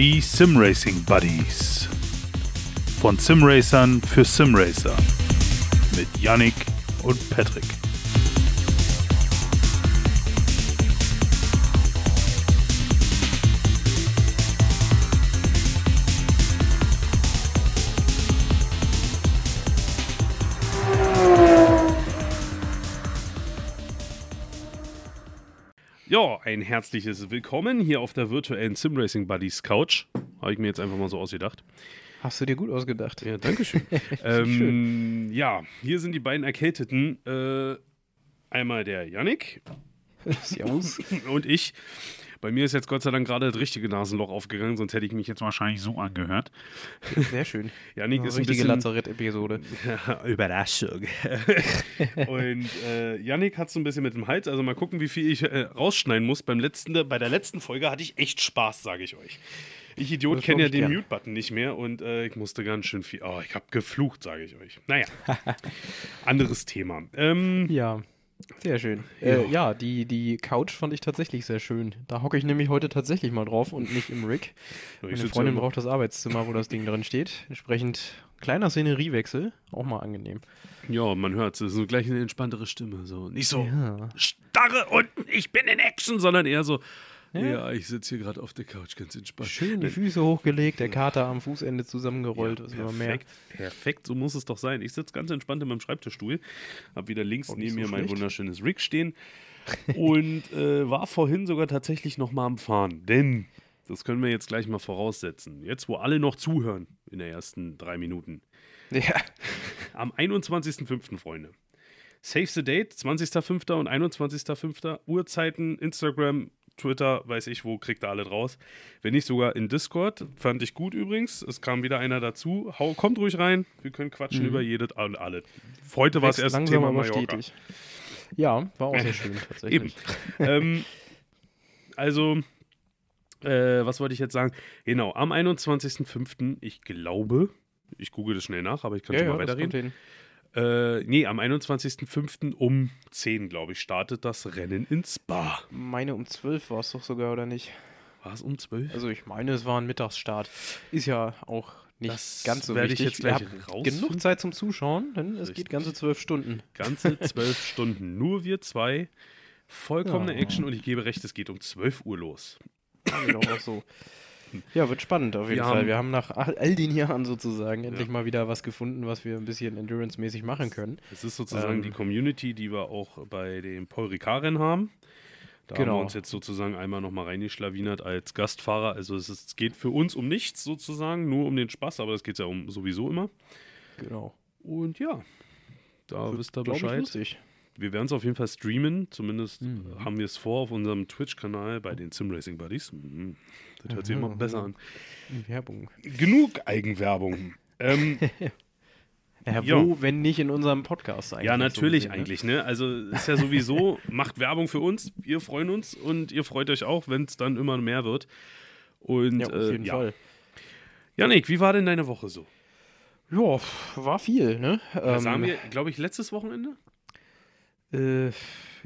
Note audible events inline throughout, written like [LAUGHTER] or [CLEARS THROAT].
Die Simracing Buddies. Von Simracern für Simracer. Mit Yannick und Patrick. Ein herzliches Willkommen hier auf der virtuellen Simracing Buddies Couch. Habe ich mir jetzt einfach mal so ausgedacht. Hast du dir gut ausgedacht. Ja, danke schön. [LAUGHS] ähm, ja, hier sind die beiden Erkälteten. Äh, einmal der Yannick [LAUGHS] Servus. und ich. Bei mir ist jetzt Gott sei Dank gerade das richtige Nasenloch aufgegangen, sonst hätte ich mich jetzt wahrscheinlich so angehört. Sehr schön. [LAUGHS] Eine ist ein richtige. Lazarett-Episode. [LAUGHS] Überraschung. [LAUGHS] und äh, Yannick hat so ein bisschen mit dem Hals. Also mal gucken, wie viel ich äh, rausschneiden muss. Beim letzten, bei der letzten Folge hatte ich echt Spaß, sage ich euch. Ich Idiot kenne ja den. Mute-Button nicht mehr und äh, ich musste ganz schön viel. Oh, ich habe geflucht, sage ich euch. Naja, anderes Thema. Ähm, Ja, sehr schön. Äh, ja, die, die Couch fand ich tatsächlich sehr schön. Da hocke ich nämlich heute tatsächlich mal drauf und nicht im Rig. Meine Freundin braucht das Arbeitszimmer, wo das Ding drin steht. Entsprechend kleiner Szeneriewechsel, auch mal angenehm. Ja, man hört es. So gleich eine entspanntere Stimme. So. Nicht so Ja. starre und ich bin in Action, sondern eher so. Ja, Ja. ich sitze hier gerade auf der Couch, ganz entspannt. Schön die Füße hochgelegt, der Kater am Fußende zusammengerollt, mehr. perfekt, perfekt, so muss es doch sein. Ich sitze ganz entspannt in meinem Schreibtischstuhl, habe wieder links Oh, neben so mir mein wunderschönes Rig stehen [LAUGHS] und äh, war vorhin sogar tatsächlich noch mal am Fahren. Denn, das können wir jetzt gleich mal voraussetzen, jetzt wo alle noch zuhören in den ersten drei Minuten, Ja, am 21.05., Freunde. Save the Date, 20.05. und 21.05. Uhrzeiten, Instagram, Twitter, weiß ich wo, kriegt ihr alle draus. Wenn nicht sogar in Discord, fand ich gut übrigens. Es kam wieder einer dazu. Hau, kommt ruhig rein, wir können quatschen über jedes und alle. Heute war es erst langsam Thema aber Mallorca. stetig. Ja, war auch sehr schön tatsächlich. Eben. ähm, also, äh, was wollte ich jetzt sagen? Genau, am 21.05., ich glaube, ich google das schnell nach, aber ich kann Ja, schon ja, mal kommt weiterreden. Äh, nee, am 21.05. um 10, glaube ich, startet das Rennen in Spa. Meine um 12 war es doch sogar, oder nicht? War es um 12? Also ich meine, es war ein Mittagsstart. Ist ja auch nicht Das ganz so werde ich wichtig. jetzt gleich genug Zeit zum Zuschauen, denn es Richtig. geht ganze zwölf Stunden. Ganze 12 [LAUGHS] Stunden. Nur wir zwei. Vollkommene Ja. Action und ich gebe recht, es geht um 12 Uhr los. Doch auch so. [LAUGHS] Ja, wird spannend auf jeden Wir Fall. haben- wir haben nach all den Jahren sozusagen endlich mal wieder was gefunden, was wir ein bisschen Endurance-mäßig machen können. Es ist sozusagen Ähm. die Community, die wir auch bei dem Paul Ricard-Rennen haben. Da haben wir Genau. uns jetzt sozusagen einmal nochmal reingeschlawinert als Gastfahrer. Also es, ist, es geht für uns um nichts sozusagen, nur um den Spaß, aber das geht ja um sowieso immer. Genau. Und ja, da wisst ihr ich Bescheid. lustig. Wir werden es auf jeden Fall streamen. Zumindest Mhm. haben wir es vor auf unserem Twitch-Kanal bei den Simracing Buddies. Mhm. Das hört sich immer besser an. Werbung. Genug Eigenwerbung. ähm, [LAUGHS] Ja, Ja. wo, wenn nicht in unserem Podcast eigentlich? ja, so natürlich gesehen, ne? eigentlich. Ne? Also ist ja sowieso, [LAUGHS] macht Werbung für uns. Wir freuen uns und ihr freut euch auch, wenn es dann immer mehr wird. Und Ja, auf äh, jeden ja. Fall. Janik, wie war denn deine Woche so? Ja, war viel, ne? Das Ähm, wir, glaube ich, letztes Wochenende. Äh,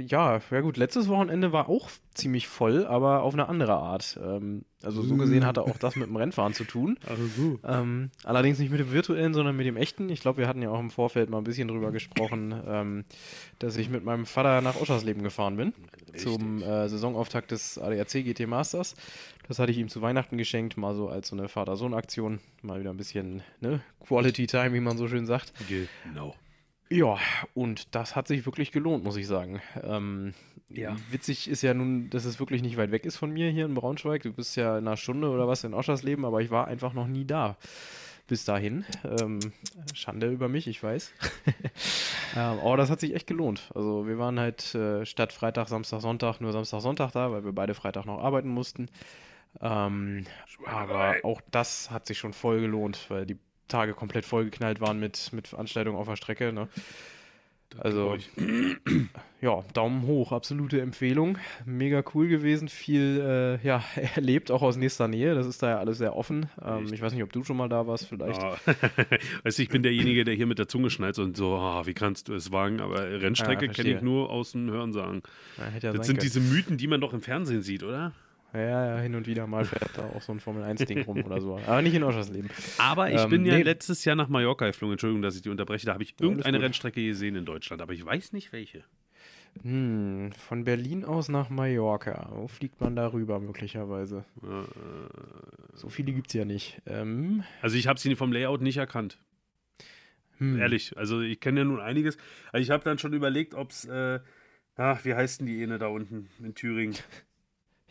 ja, ja gut, letztes Wochenende war auch ziemlich voll, aber auf eine andere Art. Ähm, also so gesehen hatte auch das mit dem Rennfahren zu tun. [LAUGHS] Also Ähm, allerdings nicht mit dem virtuellen, sondern mit dem echten. Ich glaube, wir hatten ja auch im Vorfeld mal ein bisschen drüber gesprochen, ähm, dass ich mit meinem Vater nach Oschersleben gefahren bin. Zum äh, Saisonauftakt des ADAC GT Masters. Das hatte ich ihm zu Weihnachten geschenkt, mal so als so eine Vater-Sohn-Aktion. Mal wieder ein bisschen ne? Quality Time, wie man so schön sagt. Genau. Ja, und das hat sich wirklich gelohnt, muss ich sagen. Ähm, Ja. Witzig ist ja nun, dass es wirklich nicht weit weg ist von mir hier in Braunschweig. Du bist ja in einer Stunde oder was in Oschersleben, aber ich war einfach noch nie da bis dahin. Ähm, Schande über mich, ich weiß. [LAUGHS] ähm, aber das hat sich echt gelohnt. Also wir waren halt äh, statt Freitag, Samstag, Sonntag nur Samstag, Sonntag da, weil wir beide Freitag noch arbeiten mussten. Ähm, aber auch das hat sich schon voll gelohnt, weil die Tage komplett vollgeknallt waren mit, mit Veranstaltungen auf der Strecke. Ne? Also, [CLEARS THROAT] ja, Daumen hoch, absolute Empfehlung. Mega cool gewesen, viel äh, ja, [LAUGHS] erlebt, auch aus nächster Nähe. Das ist da ja alles sehr offen. Ähm, ich weiß nicht, ob du schon mal da warst, vielleicht. Ah. [LAUGHS] weißt du, ich bin derjenige, der hier mit der Zunge schneidet und so, ah, wie kannst du es wagen? Aber Rennstrecke Ah, kenne ich nur aus dem Hörensagen. Ja, hätte ja Das sind können. diese Mythen, die man doch im Fernsehen sieht, oder? Ja, ja, hin und wieder mal fährt da auch so ein Formel-1-Ding rum oder so. [LAUGHS] Aber nicht in Oschersleben. Aber ich Ähm, bin ja nee. letztes Jahr nach Mallorca geflogen. Entschuldigung, dass ich die unterbreche. Da habe ich irgendeine. Rennstrecke gesehen in Deutschland, aber ich weiß nicht welche. Hm, von Berlin aus nach Mallorca. Wo fliegt man da rüber möglicherweise? Äh, So viele gibt es ja nicht. Ähm, Also ich habe sie vom Layout nicht erkannt. hm. Ehrlich. Also ich kenne ja nun einiges. Also ich habe dann schon überlegt, ob es, äh, ach, wie heißt denn die Ene da unten in Thüringen? [LAUGHS]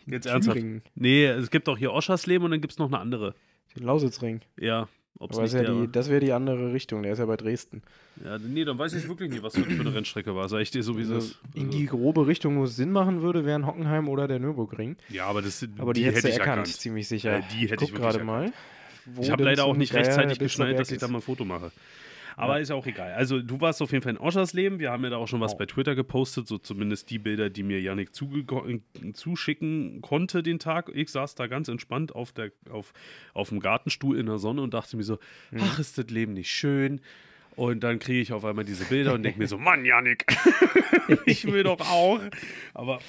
Jetzt ernsthaft. Nee, es gibt auch hier Oschersleben und dann gibt es noch eine andere. den Lausitzring. Ja, ob es Aber ja der die, das wäre die andere Richtung. Der ist ja bei Dresden. Ja, nee, dann weiß ich wirklich nicht, was das für eine Rennstrecke war. Sag ich dir so, wie es Also ist. in die grobe Richtung, wo es Sinn machen würde, wären Hockenheim oder der Nürburgring. Ja, aber das Aber die, die hättest hätte ich erkannt, erkannt. ziemlich sicher. Äh, die hätte ich Guck wirklich gerade mal. wo Ich habe leider auch nicht rechtzeitig geschnallt, dass ich da mal ein Foto mache. Aber ist auch egal. Also, du warst auf jeden Fall in Oschersleben. Wir haben ja da auch schon was Oh. bei Twitter gepostet, so zumindest die Bilder, die mir Yannick zuschicken konnte den Tag. Ich saß da ganz entspannt auf, der, auf, auf dem Gartenstuhl in der Sonne und dachte mir so: Mhm. Ach, ist das Leben nicht schön? Und dann kriege ich auf einmal diese Bilder und denke mir so: [LAUGHS] Mann, Yannick, [LAUGHS] ich will doch auch. Aber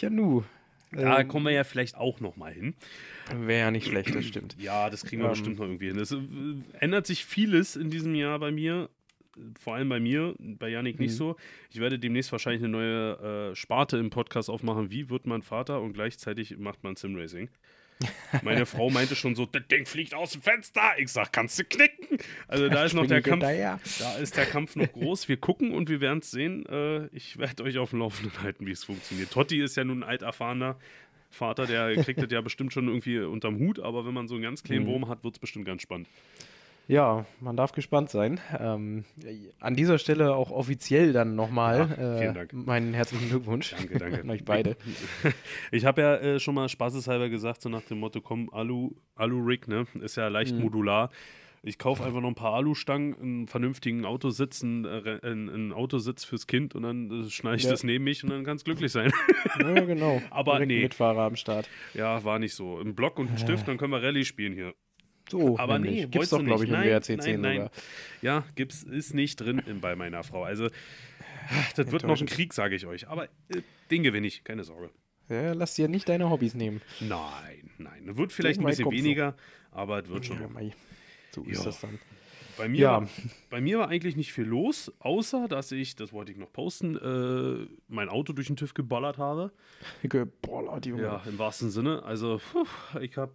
Ja, nu. da Ähm, kommen wir ja vielleicht auch noch mal hin. Wäre ja nicht schlecht, das stimmt. Ja, das kriegen wir Ähm. bestimmt noch irgendwie hin. Es äh, ändert sich vieles in diesem Jahr bei mir. Vor allem bei mir, bei Yannick nicht Mhm. so. Ich werde demnächst wahrscheinlich eine neue äh, Sparte im Podcast aufmachen. Wie wird man Vater und gleichzeitig macht man Simracing? Meine [LAUGHS] Frau meinte schon so, das Ding fliegt aus dem Fenster. Ich sag, kannst du knicken? Also da ist noch der Kampf. Da ist der Kampf noch groß. Wir gucken und wir werden es sehen. Äh, ich werde euch auf dem Laufenden halten, wie es funktioniert. Totti ist ja nun ein alterfahrener Vater, der [LAUGHS] kriegt das ja bestimmt schon irgendwie unterm Hut, aber wenn man so einen ganz kleinen Mhm. Wurm hat, wird es bestimmt ganz spannend. Ja, man darf gespannt sein. Ähm, an dieser Stelle auch offiziell dann nochmal Ja, äh, meinen herzlichen Glückwunsch Danke, danke. [LAUGHS] an euch beide. [LAUGHS] Ich habe ja äh, schon mal spaßeshalber gesagt, so nach dem Motto, komm, Alu, Alu-Rig, ne? Ist ja leicht Mhm. modular. Ich kaufe einfach noch ein paar Alustangen, einen vernünftigen Autositz, einen, äh, einen, Autositz fürs Kind und dann äh, schneide ich Ja. das neben mich und dann kann es glücklich sein. [LAUGHS] Ja, genau. Aber Direkt ein nee. Mitfahrer am Start. ja, war nicht so. Ein Block und ein Stift, dann können wir Rallye spielen hier. So, Aber nämlich. nee, gibt's doch, glaube ich, im WRC 10 nein, nein. Ja, gibt's, ist nicht drin in, bei meiner Frau. Also, das wird noch ein. Krieg, sage ich euch. Aber äh, den gewinne ich, keine Sorge. Ja, lass dir nicht deine Hobbys nehmen. Nein, nein. Wird vielleicht ein weit bisschen weniger, aber es wird schon. Ja. So ist Ja. das dann. Bei mir, Ja. war, bei mir war eigentlich nicht viel los, außer dass ich, das wollte ich noch posten, äh, mein Auto durch den TÜV geballert habe. [LAUGHS] Gebollert, Junge. Ja, im wahrsten Sinne. Also, puh, ich habe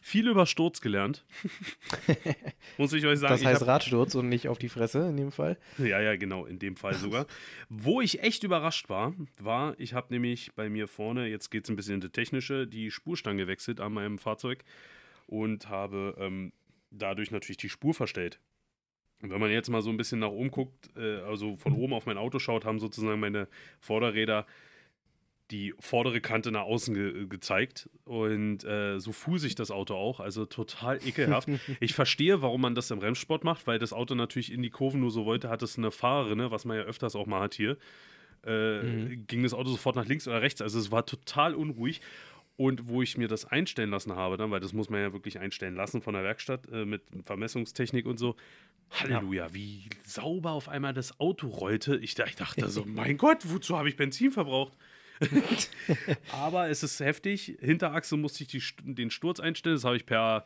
viel über Sturz gelernt. [LAUGHS] Muss ich euch sagen. das heißt hab- Radsturz und nicht auf die Fresse in dem Fall. Ja, ja, genau, in dem Fall sogar. [LAUGHS] Wo ich echt überrascht war, war, ich habe nämlich bei mir vorne, jetzt geht es ein bisschen in die technische, die Spurstange gewechselt an meinem Fahrzeug und habe ähm, dadurch natürlich die Spur verstellt. Und wenn man jetzt mal so ein bisschen nach oben guckt, äh, also von oben auf mein Auto schaut, haben sozusagen meine Vorderräder die vordere Kante nach außen ge gezeigt und äh, so fuhr sich das Auto auch, also total ekelhaft. [LAUGHS] ich verstehe, warum man das im Rennsport macht, weil das Auto natürlich in die Kurven nur so wollte, hat es eine Fahrerinne, was man ja öfters auch mal hat hier, äh, Mhm. ging das Auto sofort nach links oder rechts, also es war total unruhig. Und wo ich mir das einstellen lassen habe, dann, weil das muss man ja wirklich einstellen lassen von der Werkstatt äh, mit Vermessungstechnik und so. Halleluja, wie sauber auf einmal das Auto rollte. Ich, ich dachte so, [LAUGHS] mein Gott, wozu habe ich Benzin verbraucht? [LAUGHS] Aber es ist heftig. Hinterachse musste ich die, den Sturz einstellen. Das habe ich per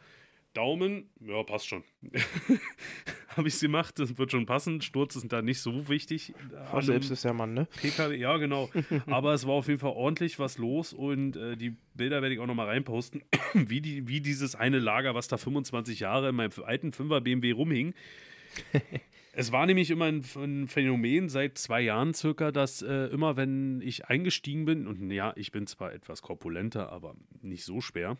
Daumen. Ja, passt schon. [LAUGHS] habe ich es gemacht. Das wird schon passen. Sturz ist da nicht so wichtig. An selbst ist der Mann, ne? PKW, ja, genau. [LAUGHS] Aber es war auf jeden Fall ordentlich was los und äh, die Bilder werde ich auch nochmal reinposten, [CLEARS THROAT] wie, die, wie dieses eine Lager, was da 25 Jahre in meinem alten 5er BMW rumhing. [LAUGHS] Es war nämlich immer ein, ein Phänomen seit zwei Jahren circa, dass äh, immer, wenn ich eingestiegen bin, und ja, ich bin zwar etwas korpulenter, aber nicht so schwer,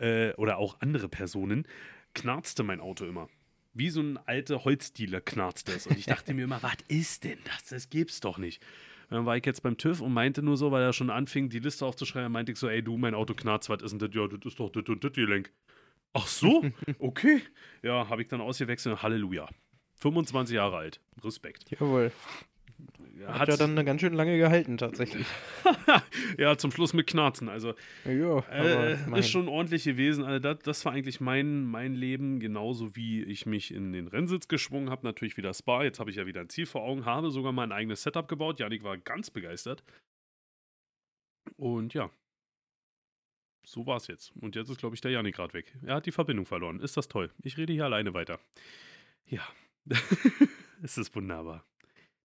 äh, oder auch andere Personen, knarzte mein Auto immer. Wie so ein alter Holzdealer knarzt es. Und ich dachte mir immer, [LAUGHS] was ist denn das? Das gibt's doch nicht. Und dann war ich jetzt beim TÜV und meinte nur so, weil er schon anfing, die Liste aufzuschreiben, meinte ich so, ey du, mein Auto knarzt, was ist denn das? Ja, das ist doch das und das Gelenk. Ach so? [LAUGHS] Okay. Ja, habe ich dann ausgewechselt. Halleluja. 25 Jahre alt. Respekt. Jawohl. Ja, Hat ja dann eine ganz schön lange gehalten, tatsächlich. [LAUGHS] ja, zum Schluss mit Knarzen. Also, Ja, äh, immerhin. ist schon ordentlich gewesen. Also, das, das war eigentlich mein, mein Leben, genauso wie ich mich in den Rennsitz geschwungen habe. Natürlich wieder Spa. Jetzt habe ich ja wieder ein Ziel vor Augen, habe sogar mein eigenes Setup gebaut. Janik war ganz begeistert. Und ja, so war es jetzt. Und jetzt ist, glaube ich, der Janik gerade weg. Er hat die Verbindung verloren. Ist das toll. Ich rede hier alleine weiter. Ja, [LAUGHS] es ist wunderbar.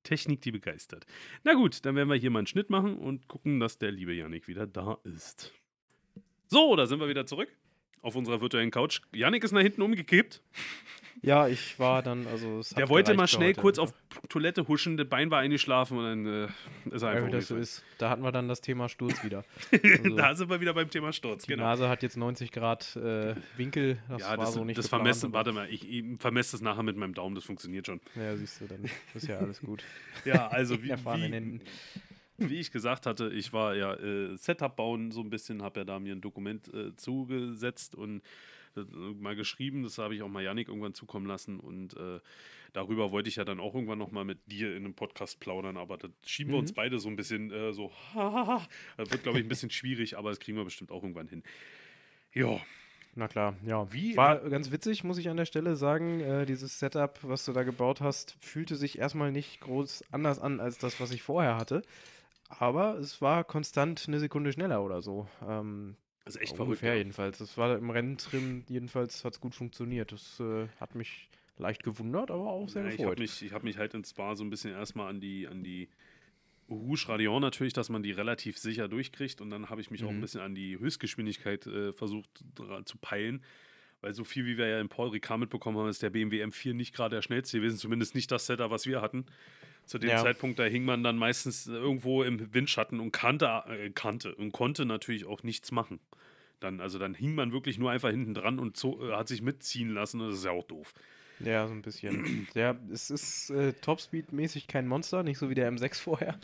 Technik, die begeistert. Na gut, dann werden wir hier mal einen Schnitt machen und gucken, dass der liebe Janik wieder da ist. So, da sind wir wieder zurück auf unserer virtuellen Couch. Janik ist nach hinten umgekippt. Ja, ich war dann, also. Der wollte mal schnell heute. kurz auf Toilette huschen, das Bein war eingeschlafen und dann äh, ist er Ja, einfach wie das so ist. Da hatten wir dann das Thema Sturz wieder. [LAUGHS] Also, da sind wir wieder beim Thema Sturz, die genau. Nase hat jetzt 90 Grad äh, Winkel. Das ja, war das, so nicht das geplant, vermessen, warte mal, ich, ich vermesse das nachher mit meinem Daumen, das funktioniert schon. Ja, siehst du, dann ist ja alles gut. Ja, also [LAUGHS] wie, wie. Wie ich gesagt hatte, ich war ja äh, Setup bauen so ein bisschen, habe ja da mir ein Dokument äh, zugesetzt und äh, mal geschrieben, das habe ich auch mal Janik irgendwann zukommen lassen und äh, darüber wollte ich ja dann auch irgendwann nochmal mit dir in einem Podcast plaudern, aber das schieben wir uns Mhm. beide so ein bisschen äh, so, das wird glaube ich ein bisschen schwierig, aber das kriegen wir bestimmt auch irgendwann hin. Ja, Na klar, ja. Wie- War ganz witzig, muss ich an der Stelle sagen. Äh, dieses Setup, was du da gebaut hast, fühlte sich erstmal nicht groß anders an als das, was ich vorher hatte. Aber es war konstant eine Sekunde schneller oder so. Ähm, das ist echt verrückt. ungefähr ja. jedenfalls. Das war im Renntrim, jedenfalls hat es gut funktioniert. Das äh, hat mich leicht gewundert, aber auch sehr Ja, ich habe gefreut. mich, ich hab mich halt ins Spa so ein bisschen erstmal an die, an die Rouge Radion natürlich, dass man die relativ sicher durchkriegt und dann habe ich mich auch ein Mhm. bisschen an die Höchstgeschwindigkeit äh, versucht zu peilen. Weil so viel wie wir ja in Paul Ricard mitbekommen haben, ist der BMW M4 nicht gerade der schnellste gewesen, zumindest nicht das Setup, was wir hatten. Zu dem Ja. Zeitpunkt, da hing man dann meistens irgendwo im Windschatten und kannte, äh, kannte und konnte natürlich auch nichts machen. Dann, also dann hing man wirklich nur einfach hinten dran und zo- äh, hat sich mitziehen lassen das ist ja auch doof. Ja, so ein bisschen. [CLEARS THROAT] ja, es ist äh, Topspeed-mäßig kein Monster, nicht so wie der M6 vorher.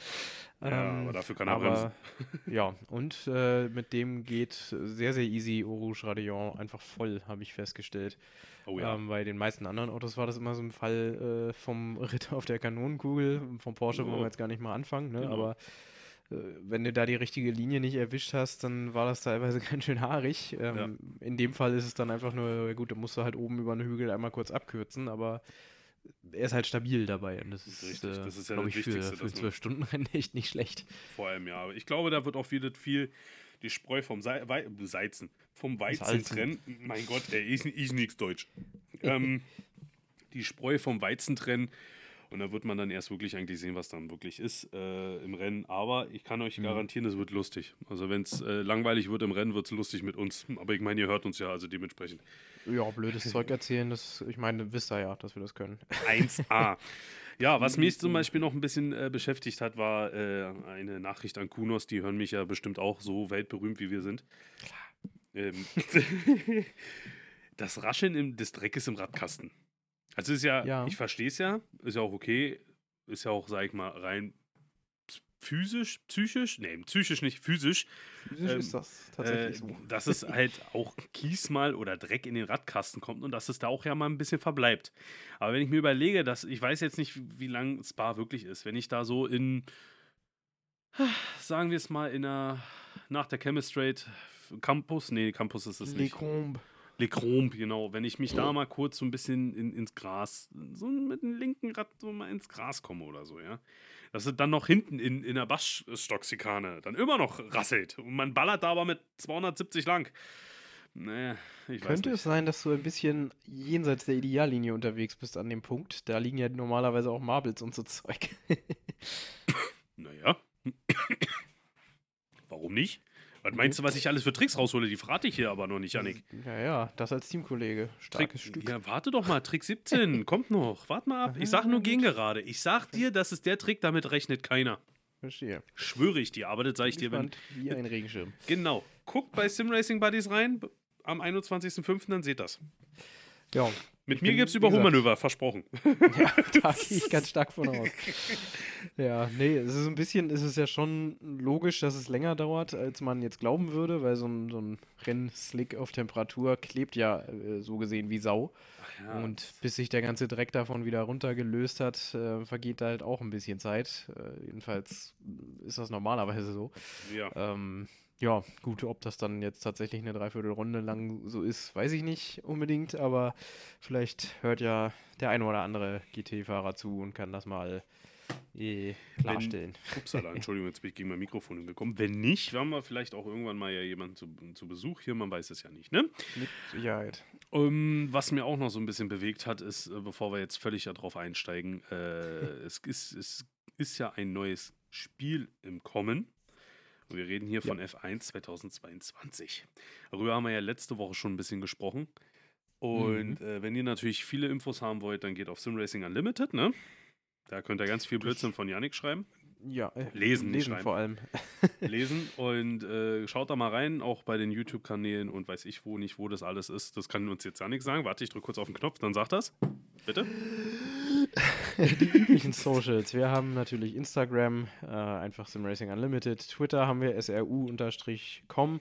Ja, Ähm, aber dafür kann er aber, [LAUGHS] ja, und äh, mit dem geht sehr, sehr easy Orange Radion einfach voll, habe ich festgestellt. Oh ja. Ähm, bei den meisten anderen Autos war das immer so ein Fall äh, vom Ritter auf der Kanonenkugel. Vom Porsche wollen Oh. wir jetzt gar nicht mal anfangen, ne? Genau. aber äh, wenn du da die richtige Linie nicht erwischt hast, dann war das teilweise [LAUGHS] ganz schön haarig. Ähm, In dem Fall ist es dann einfach nur, ja gut, da musst du halt oben über einen Hügel einmal kurz abkürzen, aber er ist halt stabil dabei. Und das ist, Richtig, äh, das ist ja glaube ich, für, Wichtigste, für dass man- zwölf Stunden [LAUGHS] Rennen echt nicht schlecht. Vor allem, ja. Aber ich glaube, da wird auch wieder viel die Spreu vom Sei Wei Seizen, vom Weizen Salzen. trennen. Mein Gott, ey, ist, ist nichts Deutsch. ähm, [LAUGHS] die Spreu vom Weizen trennen. Und da wird man dann erst wirklich eigentlich sehen, was dann wirklich ist äh, im Rennen. Aber ich kann euch Mhm. garantieren, es wird lustig. Also wenn es äh, langweilig wird im Rennen, wird es lustig mit uns. Aber ich meine, ihr hört uns ja, also dementsprechend. Ja, blödes Zeug erzählen, das, ich meine, wisst ihr ja, dass wir das können. 1A. [LAUGHS] Ja, was mich zum Beispiel noch ein bisschen äh, beschäftigt hat, war äh, eine Nachricht an Kunos. Die hören mich ja bestimmt auch so weltberühmt, wie wir sind. Ähm, [LAUGHS] das Rascheln im, des Dreckes im Radkasten. Also ist ja, Ja. ich verstehe es ja, ist ja auch okay, ist ja auch, sag ich mal, rein physisch, psychisch, nee, psychisch nicht, physisch, Physisch Ähm, ist das tatsächlich äh, so. dass es halt auch Kies mal oder Dreck in den Radkasten kommt und dass es da auch ja mal ein bisschen verbleibt. Aber wenn ich mir überlege, dass ich weiß jetzt nicht, wie, lang Spa wirklich ist, wenn ich da so in, sagen wir es mal, in einer, nach der Chemistrate Campus, nee, Campus ist es nicht. Combes. Le Crombe, genau. Wenn ich mich da mal kurz so ein bisschen in, ins Gras, so mit dem linken Rad so mal ins Gras komme oder so, ja. Dass es dann noch hinten in, in der Bassstocksikane dann immer noch rasselt. Und man ballert da aber mit 270 lang. Nee, ich weiß Könnte es sein, dass du ein bisschen jenseits der Ideallinie unterwegs bist an dem Punkt? Da liegen ja normalerweise auch Marbles und so Zeug. [LAUGHS] Naja. [COUGHS] Warum nicht? Was meinst du, was ich alles für Tricks raushole? Die verrate ich hier aber noch nicht, Janik. Ja, ja, das als Teamkollege. Starkes Trick, Stück. Ja, warte doch mal, Trick 17, [LAUGHS] kommt noch. Warte mal ab. Ich sag nur gegen gerade. Ich sag dir, das ist der Trick, damit rechnet keiner. Verstehe. Schwöre ich dir, aber das sage ich dir, wenn. Wie ein Regenschirm. Genau. Guckt bei Simracing Buddies rein am 21.05. dann seht das. Ja, Mit mir gibt es Überholmanöver, versprochen. [LAUGHS] ja da gehe ich ganz stark von aus. [LAUGHS] Ja, nee, es ist ein bisschen, es ist ja schon logisch, dass es länger dauert, als man jetzt glauben würde, weil so ein, so ein Rennslick auf Temperatur klebt ja äh, so gesehen wie Sau. Und bis sich der ganze Dreck davon wieder runtergelöst hat, äh, vergeht da halt auch ein bisschen Zeit. Äh, jedenfalls ist das normalerweise so. ja. Ähm, ja, gut, ob das dann jetzt tatsächlich eine Dreiviertelrunde lang so ist, weiß ich nicht unbedingt, aber vielleicht hört ja der eine oder andere GT-Fahrer zu und kann das mal äh, klarstellen. Upsala, [LAUGHS] Entschuldigung, jetzt bin ich gegen mein Mikrofon gekommen. Wenn nicht, haben wir vielleicht auch irgendwann mal ja jemanden zu, zu Besuch hier, man weiß es ja nicht, ne? Mit Sicherheit. Um, was mir auch noch so ein bisschen bewegt hat, ist, äh, bevor wir jetzt völlig darauf einsteigen, äh, [LAUGHS] es, ist, es ist ja ein neues Spiel im Kommen. Und wir reden hier Ja. von F1 2022. Darüber haben wir ja letzte Woche schon ein bisschen gesprochen. Und Mhm. äh, wenn ihr natürlich viele Infos haben wollt, dann geht auf SimRacing Unlimited, ne? Da könnt ihr ganz viel Blödsinn von Yannick schreiben, Ja, äh, Lesen, nicht lesen vor allem. [LAUGHS] lesen und äh, schaut da mal rein, auch bei den YouTube-Kanälen und weiß ich wo, nicht wo das alles ist. Das kann uns jetzt Yannick sagen. Warte, ich drücke kurz auf den Knopf, dann sagt das. Bitte. [LAUGHS] Die üblichen Socials. Wir haben natürlich Instagram, äh, einfach SimRacing Unlimited. Twitter haben wir sru-com.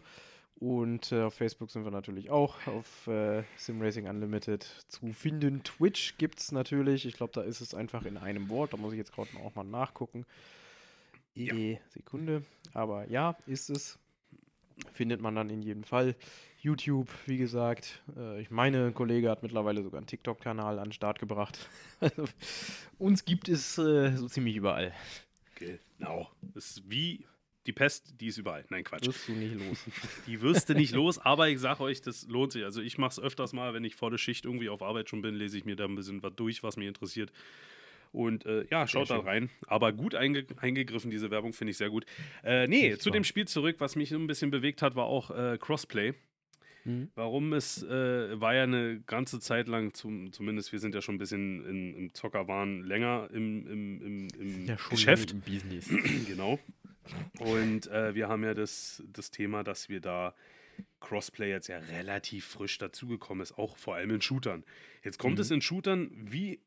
Und äh, auf Facebook sind wir natürlich auch auf äh, SimRacing Unlimited zu finden. Twitch gibt es natürlich. Ich glaube, da ist es einfach in einem Wort. Da muss ich jetzt gerade auch mal nachgucken. Ja. Eh, Sekunde. Aber ja, ist es. Findet man dann in jedem Fall. YouTube, wie gesagt. Äh, ich meine, ein Kollege hat mittlerweile sogar einen TikTok-Kanal an den Start gebracht. [LAUGHS] Also, uns gibt es äh, so ziemlich überall. Genau. Das ist wie die Pest, die ist überall. Nein, Quatsch. Wirst du nicht los. [LAUGHS] Die wirst du nicht los, aber ich sage euch, das lohnt sich. Also ich mache es öfters mal, wenn ich vor der Schicht irgendwie auf Arbeit schon bin, lese ich mir da ein bisschen was durch, was mich interessiert. Und äh, ja, schaut da schön. rein. Aber gut einge eingegriffen, diese Werbung finde ich sehr gut. Äh, nee, zu dem Spiel zurück, was mich ein bisschen bewegt hat, war auch äh, Crossplay. Mhm. Warum es äh, war ja eine ganze Zeit lang, zum, zumindest wir sind ja schon ein bisschen in, im Zockerwahn länger im, im, im, im Ja, Geschäft. im Business. [CLEARS THROAT] genau. Und äh, wir haben ja das, das Thema, dass wir da Crossplay jetzt ja relativ frisch dazugekommen ist, auch vor allem in Shootern. Jetzt kommt Mhm. es in Shootern wie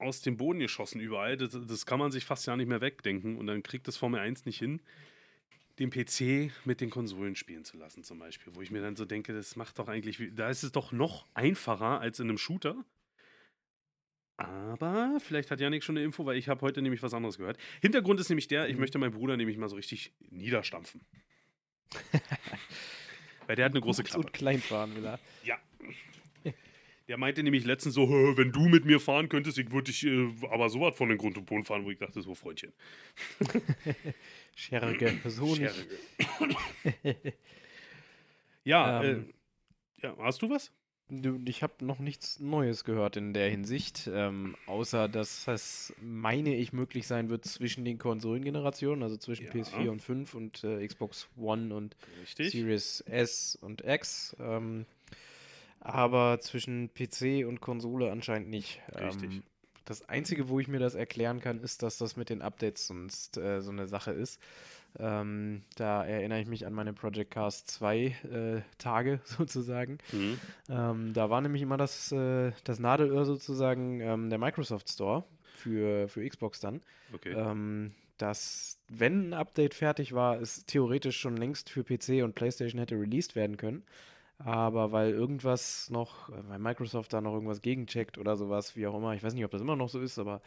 aus dem Boden geschossen überall. Das, das kann man sich fast ja nicht mehr wegdenken. Und dann kriegt das Formel 1 nicht hin, den PC mit den Konsolen spielen zu lassen, zum Beispiel. Wo ich mir dann so denke, das macht doch eigentlich, wie- da ist es doch noch einfacher als in einem Shooter. Aber vielleicht hat Janik schon eine Info, weil ich habe heute nämlich was anderes gehört. Hintergrund ist nämlich der, ich Mhm. möchte meinen Bruder nämlich mal so richtig niederstampfen. [LAUGHS] weil der hat eine große Klappe. und klein fahren will er. Ja. Der meinte nämlich letztens so, "Hö, [LAUGHS] wenn du mit mir fahren könntest, ich würde dich äh, aber so was von den Grund und Boden fahren, wo ich dachte, so Freundchen. [LAUGHS] Scherige, so nicht. Scherge. ja, Ähm. äh, ja, hast du was? Ich habe noch nichts Neues gehört in der Hinsicht, ähm, außer dass es, meine ich, möglich sein wird zwischen den Konsolengenerationen, also zwischen Ja. PS4 und 5 und äh, Xbox One und Richtig. Series S und X. Ähm, aber zwischen PC und Konsole anscheinend nicht. Richtig. Ähm, das Einzige, wo ich mir das erklären kann, ist, dass das mit den Updates sonst äh, so eine Sache ist. Ähm, da erinnere ich mich an meine Project Cast 2 äh, Tage [LAUGHS] sozusagen. Mhm. Ähm, da war nämlich immer das, äh, das Nadelöhr sozusagen ähm, der Microsoft Store für, für Xbox dann. Okay. Ähm, dass, wenn ein Update fertig war, es theoretisch schon längst für PC und PlayStation hätte released werden können. Aber weil irgendwas noch, weil Microsoft da noch irgendwas gegencheckt oder sowas, wie auch immer, ich weiß nicht, ob das immer noch so ist, aber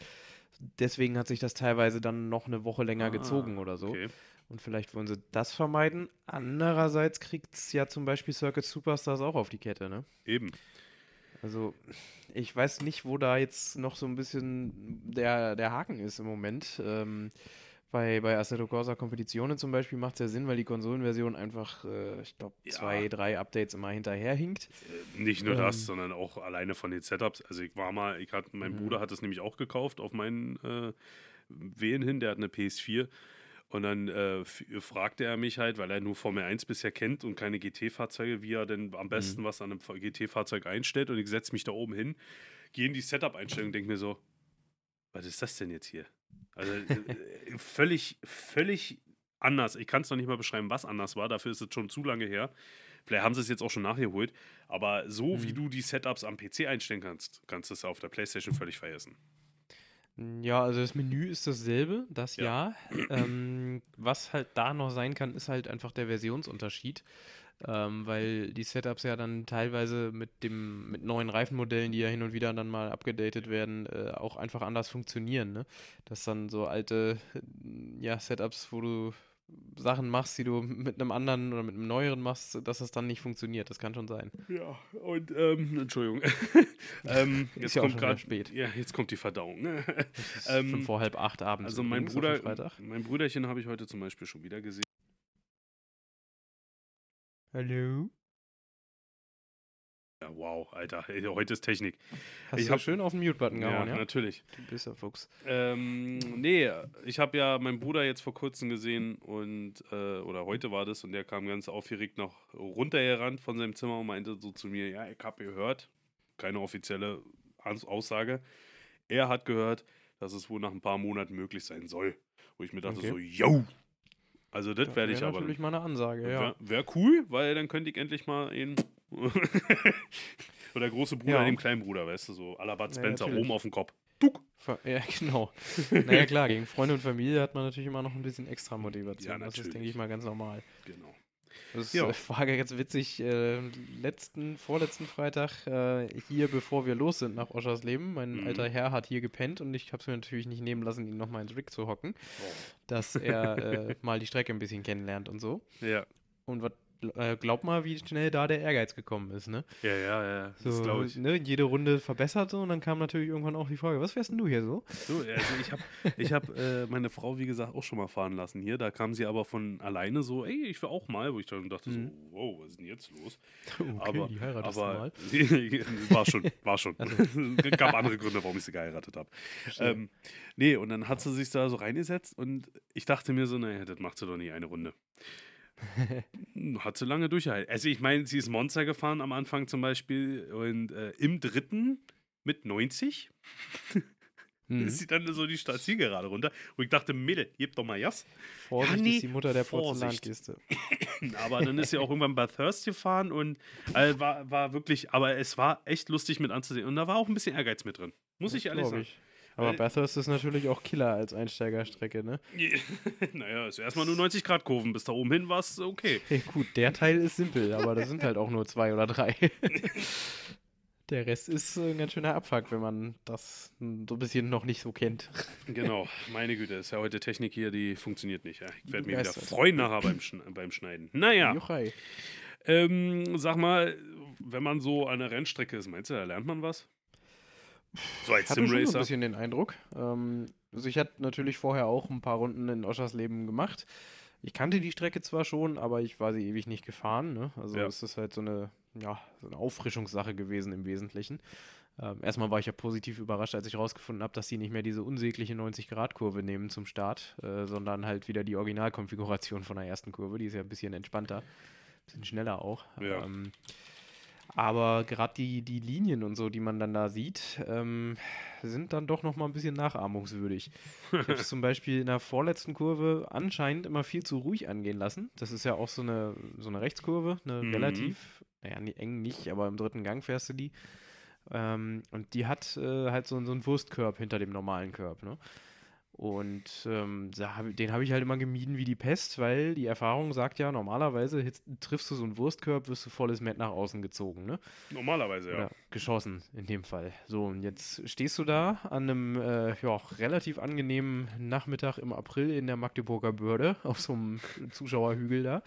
deswegen hat sich das teilweise dann noch eine Woche länger Ah, gezogen oder so. Okay. Und vielleicht wollen sie das vermeiden. Andererseits kriegt es ja zum Beispiel Circuit Superstars auch auf die Kette, ne? Eben. Also, ich weiß nicht, wo da jetzt noch so ein bisschen der, der Haken ist im Moment. Ähm, bei, bei Assetto Corsa Kompetitionen zum Beispiel macht es ja Sinn, weil die Konsolenversion einfach, äh, ich glaube, Ja. zwei, drei Updates immer hinterherhinkt. Äh, Nicht nur das, Ähm. sondern auch alleine von den Setups. Also ich war mal, ich hatte, mein Mhm. Bruder hat es nämlich auch gekauft auf meinen äh, Wehen hin, der hat eine PS4. Und dann äh, fragte er mich halt, weil er nur Formel 1 bisher kennt und keine GT-Fahrzeuge, wie er denn am besten was an einem Fa- GT-Fahrzeug einstellt. Und ich setze mich da oben hin, gehe in die Setup-Einstellung und denke mir so, was ist das denn jetzt hier? Also äh, völlig, völlig anders. Ich kann es noch nicht mal beschreiben, was anders war. Dafür ist es schon zu lange her. Vielleicht haben sie es jetzt auch schon nachgeholt. Aber so wie Mhm. du die Setups am PC einstellen kannst, kannst du es auf der PlayStation völlig vergessen. Ja, also das Menü ist dasselbe, das Ja. ja. Ähm, was halt da noch sein kann, ist halt einfach der Versionsunterschied. Ähm, weil die Setups ja dann teilweise mit dem, mit neuen Reifenmodellen, die ja hin und wieder dann mal abgedatet werden, äh, auch einfach anders funktionieren, ne? Dass dann so alte, ja, Setups, wo du Sachen machst, die du mit einem anderen oder mit einem neueren machst, dass das dann nicht funktioniert. Das kann schon sein. Ja, und, ähm, Entschuldigung. [LAUGHS] ähm, jetzt kommt gerade spät. Ja, jetzt kommt die Verdauung. Ne? Ähm, fünf vor halb acht abends. Also mein Bruder, mein Brüderchen habe ich heute zum Beispiel schon wieder gesehen. Hallo? Ja, wow, Alter, [LAUGHS] heute ist Technik. Hast Ich du hab- schön auf den Mute-Button gehauen, ja? natürlich. Du bist ja Fuchs. Ähm, nee, ich habe ja meinen Bruder jetzt vor kurzem gesehen und, äh, oder heute war das, und der kam ganz aufgeregt noch runtergerannt von seinem Zimmer und meinte so zu mir, ja, ich habe gehört, keine offizielle Aus- Aussage, er hat gehört, dass es wohl nach ein paar Monaten möglich sein soll. Wo ich mir dachte Okay. so, yo! Also das Das werde ich wäre aber... natürlich mal eine Ansage, ja. Wäre wär cool, weil dann könnte ich endlich mal einen... [LAUGHS] Oder große Bruder Ja. dem kleinen Bruder, weißt du, so Ja, Spencer, natürlich. oben auf dem Kopf. Duck! Ja, [LAUGHS] genau. [LAUGHS] naja, klar, gegen Freunde und Familie hat man natürlich immer noch ein bisschen extra Motivation. Ja, das ist, natürlich. denke ich mal, ganz normal. Genau. Das Ja. [LAUGHS] war ganz witzig. Äh, letzten, vorletzten Freitag äh, hier, bevor wir los sind nach Oschersleben, mein Mhm. alter Herr hat hier gepennt und ich habe es mir natürlich nicht nehmen lassen, ihn nochmal ins Rig zu hocken, Oh. dass er äh, [LAUGHS] mal die Strecke ein bisschen kennenlernt und so. Ja, Und was, glaub mal, wie schnell da der Ehrgeiz gekommen ist, ne? ja, ja, ja. Das So, glaube ich. ne, jede Runde verbessert so und dann kam natürlich irgendwann auch die Frage, was fährst denn du hier so? So, also ich habe ich hab, äh, meine Frau, wie gesagt, auch schon mal fahren lassen hier. Da kam sie aber von alleine so, ey, ich will auch mal. Wo ich dann dachte Mhm. so, wow, was ist denn jetzt los? Okay, aber die heiratest aber mal. [LAUGHS] war schon, war schon. [LAUGHS] Gab andere Gründe, warum ich sie geheiratet habe. Ähm, nee, und dann hat sie sich da so reingesetzt und ich dachte mir so, naja, das macht sie doch nie eine Runde. [LAUGHS] Hat sie lange durchgehalten. Also ich meine, sie ist Monster gefahren am Anfang zum Beispiel und äh, im dritten mit 90 [LAUGHS] Hm. ist sie dann so die Startzielgerade runter. Und ich dachte, Mädel, gib doch mal Jas. Vorsicht nee, ist die Mutter der. Porzellankiste. [LAUGHS] Aber dann ist sie auch irgendwann bei Thirst gefahren und äh, war, war wirklich, aber es war echt lustig mit anzusehen. Und da war auch ein bisschen Ehrgeiz mit drin. Muss ich Das ehrlich glaub sagen. ich. Aber Weil- Bathurst ist natürlich auch Killer als Einsteigerstrecke, ne? [LAUGHS] naja, ist erstmal nur 90 Grad Kurven. Bis da oben hin war es okay. Hey, gut, der Teil ist simpel, aber da sind halt auch nur zwei oder drei. [LAUGHS] Der Rest ist äh, ein ganz schöner Abfuck, wenn man das so ein bisschen noch nicht so kennt. Genau, meine Güte, ist ja heute Technik hier, die funktioniert nicht. Ja. Ich werde mich wieder freuen nachher beim, Schn beim Schneiden. Naja, ähm, sag mal, wenn man so an der Rennstrecke ist, meinst du, da lernt man was? So als Ich hatte schon so ein Simracer? bisschen den Eindruck. Ähm, also ich hatte natürlich vorher auch ein paar Runden in Oschersleben gemacht. Ich kannte die Strecke zwar schon, aber ich war sie ewig nicht gefahren. Ne? Also Ja. es ist halt so eine, ja, so eine Auffrischungssache gewesen im Wesentlichen. Ähm, erstmal war ich ja positiv überrascht, als ich rausgefunden habe, dass sie nicht mehr diese unsägliche 90-Grad-Kurve nehmen zum Start, äh, sondern halt wieder die Originalkonfiguration von der ersten Kurve. Die ist ja ein bisschen entspannter, ein bisschen schneller auch. Ja. Ähm, aber gerade die, die Linien und so, die man dann da sieht, ähm, sind dann doch noch mal ein bisschen nachahmungswürdig. Ich habe es zum Beispiel in der vorletzten Kurve anscheinend immer viel zu ruhig angehen lassen. Das ist ja auch so eine, so eine Rechtskurve, eine Mhm. relativ, naja, eng nicht, aber im dritten Gang fährst du die. Ähm, und die hat äh, halt so, so einen Wurstkörb hinter dem normalen Körb, ne? Und ähm, den habe ich halt immer gemieden wie die Pest, weil die Erfahrung sagt ja, normalerweise triffst du so einen Wurstkörb, wirst du volles Met nach außen gezogen, ne? Normalerweise, ja. Oder geschossen in dem Fall. So, und jetzt stehst du da an einem äh, ja, relativ angenehmen Nachmittag im April in der Magdeburger Börde auf so einem Zuschauerhügel da.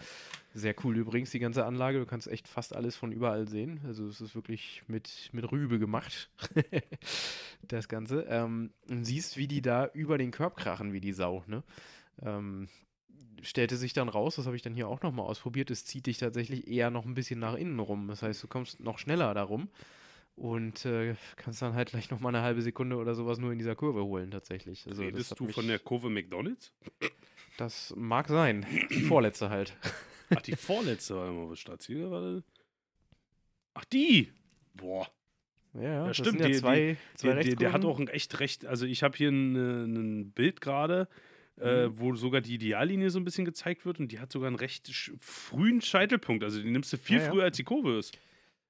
Sehr cool übrigens, die ganze Anlage. Du kannst echt fast alles von überall sehen. Also es ist wirklich mit, mit Rübe gemacht, [LAUGHS] das Ganze. Ähm, und siehst, wie die da über den Körb krachen, wie die Sau, ne? Ähm, stellte sich dann raus, das habe ich dann hier auch nochmal ausprobiert, es zieht dich tatsächlich eher noch ein bisschen nach innen rum. Das heißt, du kommst noch schneller darum und äh, kannst dann halt gleich nochmal eine halbe Sekunde oder sowas nur in dieser Kurve holen, tatsächlich. Also, Redest du mich- von der Kurve McDonalds? Das mag sein. Die vorletzte halt. Ach, die vorletzte war immer was Startziel war. Ach, die! Boah. Ja, ja, das stimmt, ja die- zwei, zwei Der, der, hat auch ein echt recht. Also, ich habe hier ein, äh, ein Bild gerade, äh, Mhm. wo sogar die Ideallinie so ein bisschen gezeigt wird und die hat sogar einen recht frühen Scheitelpunkt. Also, die nimmst du viel ja. früher als die Kurve ist.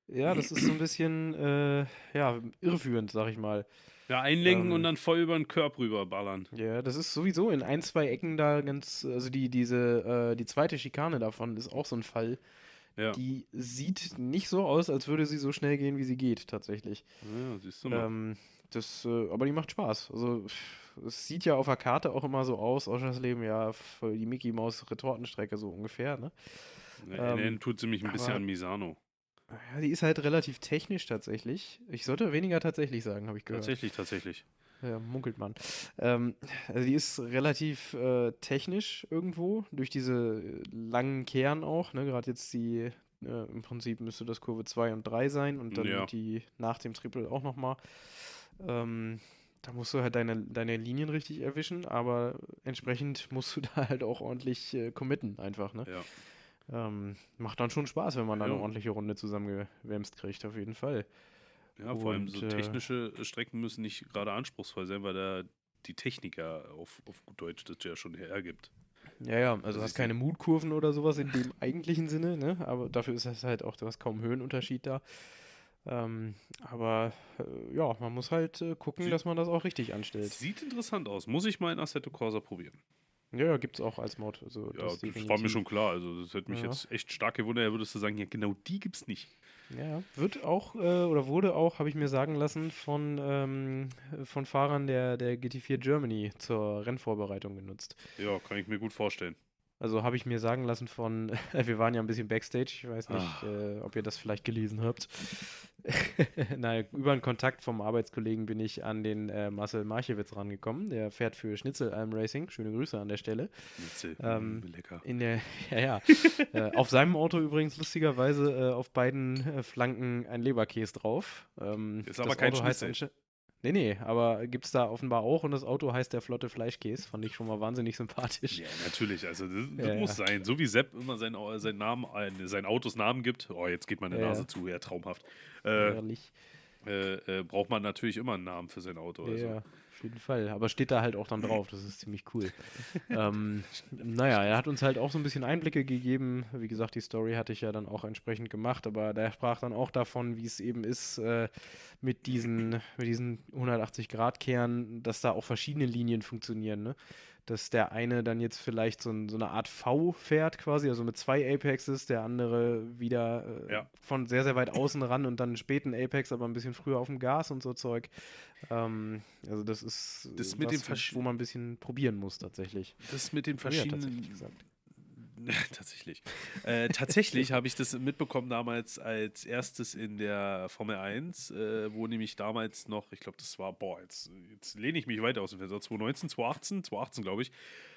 Ja, das ist so ein bisschen äh, ja, irreführend, sag ich mal. Ja, einlenken Ähm. und dann voll über den Körb rüberballern. Ja, das ist sowieso in ein, zwei Ecken da ganz, also die, diese, äh, die zweite Schikane davon ist auch so ein Fall. Ja. Die sieht nicht so aus, als würde sie so schnell gehen, wie sie geht, tatsächlich. ja, siehst du mal. Ähm, das, äh, aber die macht Spaß. Also es sieht ja auf der Karte auch immer so aus, Oschersleben, ja, für die Mickey Maus Retortenstrecke so ungefähr, ne? Ja, Ähm, tut sie mich ein bisschen an Misano. Ja, die ist halt relativ technisch tatsächlich. Ich sollte weniger tatsächlich sagen, habe ich gehört. Tatsächlich, tatsächlich. Ja, munkelt man. Ähm, also die ist relativ äh, technisch irgendwo, durch diese langen Kehren auch. Ne? Gerade jetzt die, äh, im Prinzip müsste das Kurve 2 und 3 sein und dann Ja. die nach dem Triple auch nochmal. Ähm, da musst du halt deine, deine Linien richtig erwischen, aber entsprechend musst du [LAUGHS] da halt auch ordentlich äh, committen einfach. Ne? Ja. Ähm, macht dann schon Spaß, wenn man da eine Ja. ordentliche Runde zusammengewämst kriegt, auf jeden Fall. Ja, vor allem so Und, äh, technische Strecken müssen nicht gerade anspruchsvoll sein, weil da die Technik ja auf, auf gut Deutsch das ja schon hergibt. Ja, ja, also Das du hast ja- keine Mutkurven oder sowas in dem eigentlichen Sinne, ne? Aber dafür ist es halt auch, du hast kaum Höhenunterschied da. Ähm, aber äh, ja, man muss halt äh, gucken, Sie- dass man das auch richtig anstellt. Sieht interessant aus. Muss ich mal in Assetto Corsa probieren. Ja, ja, gibt's auch als Mod. Also Ja, das das war mir definitiv. schon klar. Also, das hätte mich Ja. jetzt echt stark gewundert. Er würdest du sagen, ja, genau die gibt's nicht. Ja, wird auch äh, oder wurde auch, habe ich mir sagen lassen, von, ähm, von Fahrern der, der GT4 Germany zur Rennvorbereitung genutzt. Ja, kann ich mir gut vorstellen. Also habe ich mir sagen lassen von, [LAUGHS] wir waren ja ein bisschen Backstage, ich weiß nicht, Ah. äh, ob ihr das vielleicht gelesen habt. [LAUGHS] Na, über einen Kontakt vom Arbeitskollegen bin ich an den äh, Marcel Marchewitz rangekommen. Der fährt für Schnitzelalm Racing. Schöne Grüße an der Stelle. Schnitzel, Ähm, mm, lecker. In der, [LAUGHS] ja, ja. äh, auf seinem Auto übrigens lustigerweise äh, auf beiden äh, Flanken ein Leberkäse drauf. Ähm, Ist aber kein Auto heißt Schnitzel. ansche- Nee, nee, aber gibt es da offenbar auch und das Auto heißt der Flotte Fleischkäse. Fand ich schon mal wahnsinnig sympathisch. Ja, natürlich. Also, das, das Ja, muss ja. sein. So wie Sepp immer seinen, Au- seinen Namen, äh, seinen Autos Namen gibt. Oh, jetzt geht meine Ja, Nase zu. Ja, traumhaft. Äh, Ehrlich. äh, äh, braucht man natürlich immer einen Namen für sein Auto. Also. Ja, auf jeden Fall. Aber steht da halt auch dann drauf. Das ist ziemlich cool. [LAUGHS] ähm, naja, er hat uns halt auch so ein bisschen Einblicke gegeben. Wie gesagt, die Story hatte ich ja dann auch entsprechend gemacht. Aber der sprach dann auch davon, wie es eben ist äh, mit diesen, mit diesen 180-Grad-Kehren, dass da auch verschiedene Linien funktionieren. Ne? Dass der eine dann jetzt vielleicht so, ein, so eine Art V fährt quasi, also mit zwei Apexes, der andere wieder äh, Ja. von sehr, sehr weit außen ran und dann einen späten Apex, aber ein bisschen früher auf dem Gas und so Zeug. Ähm, also das ist Das was, wo man ein bisschen probieren muss tatsächlich. Das mit den Ja, verschiedenen. gesagt. [LAUGHS] tatsächlich. Äh, tatsächlich habe ich das mitbekommen damals als erstes in der Formel 1, äh, wo nämlich damals noch, ich glaube, das war, boah, jetzt, jetzt lehne ich mich weiter aus dem Fenster, 2019, 2018, 2018 glaube ich,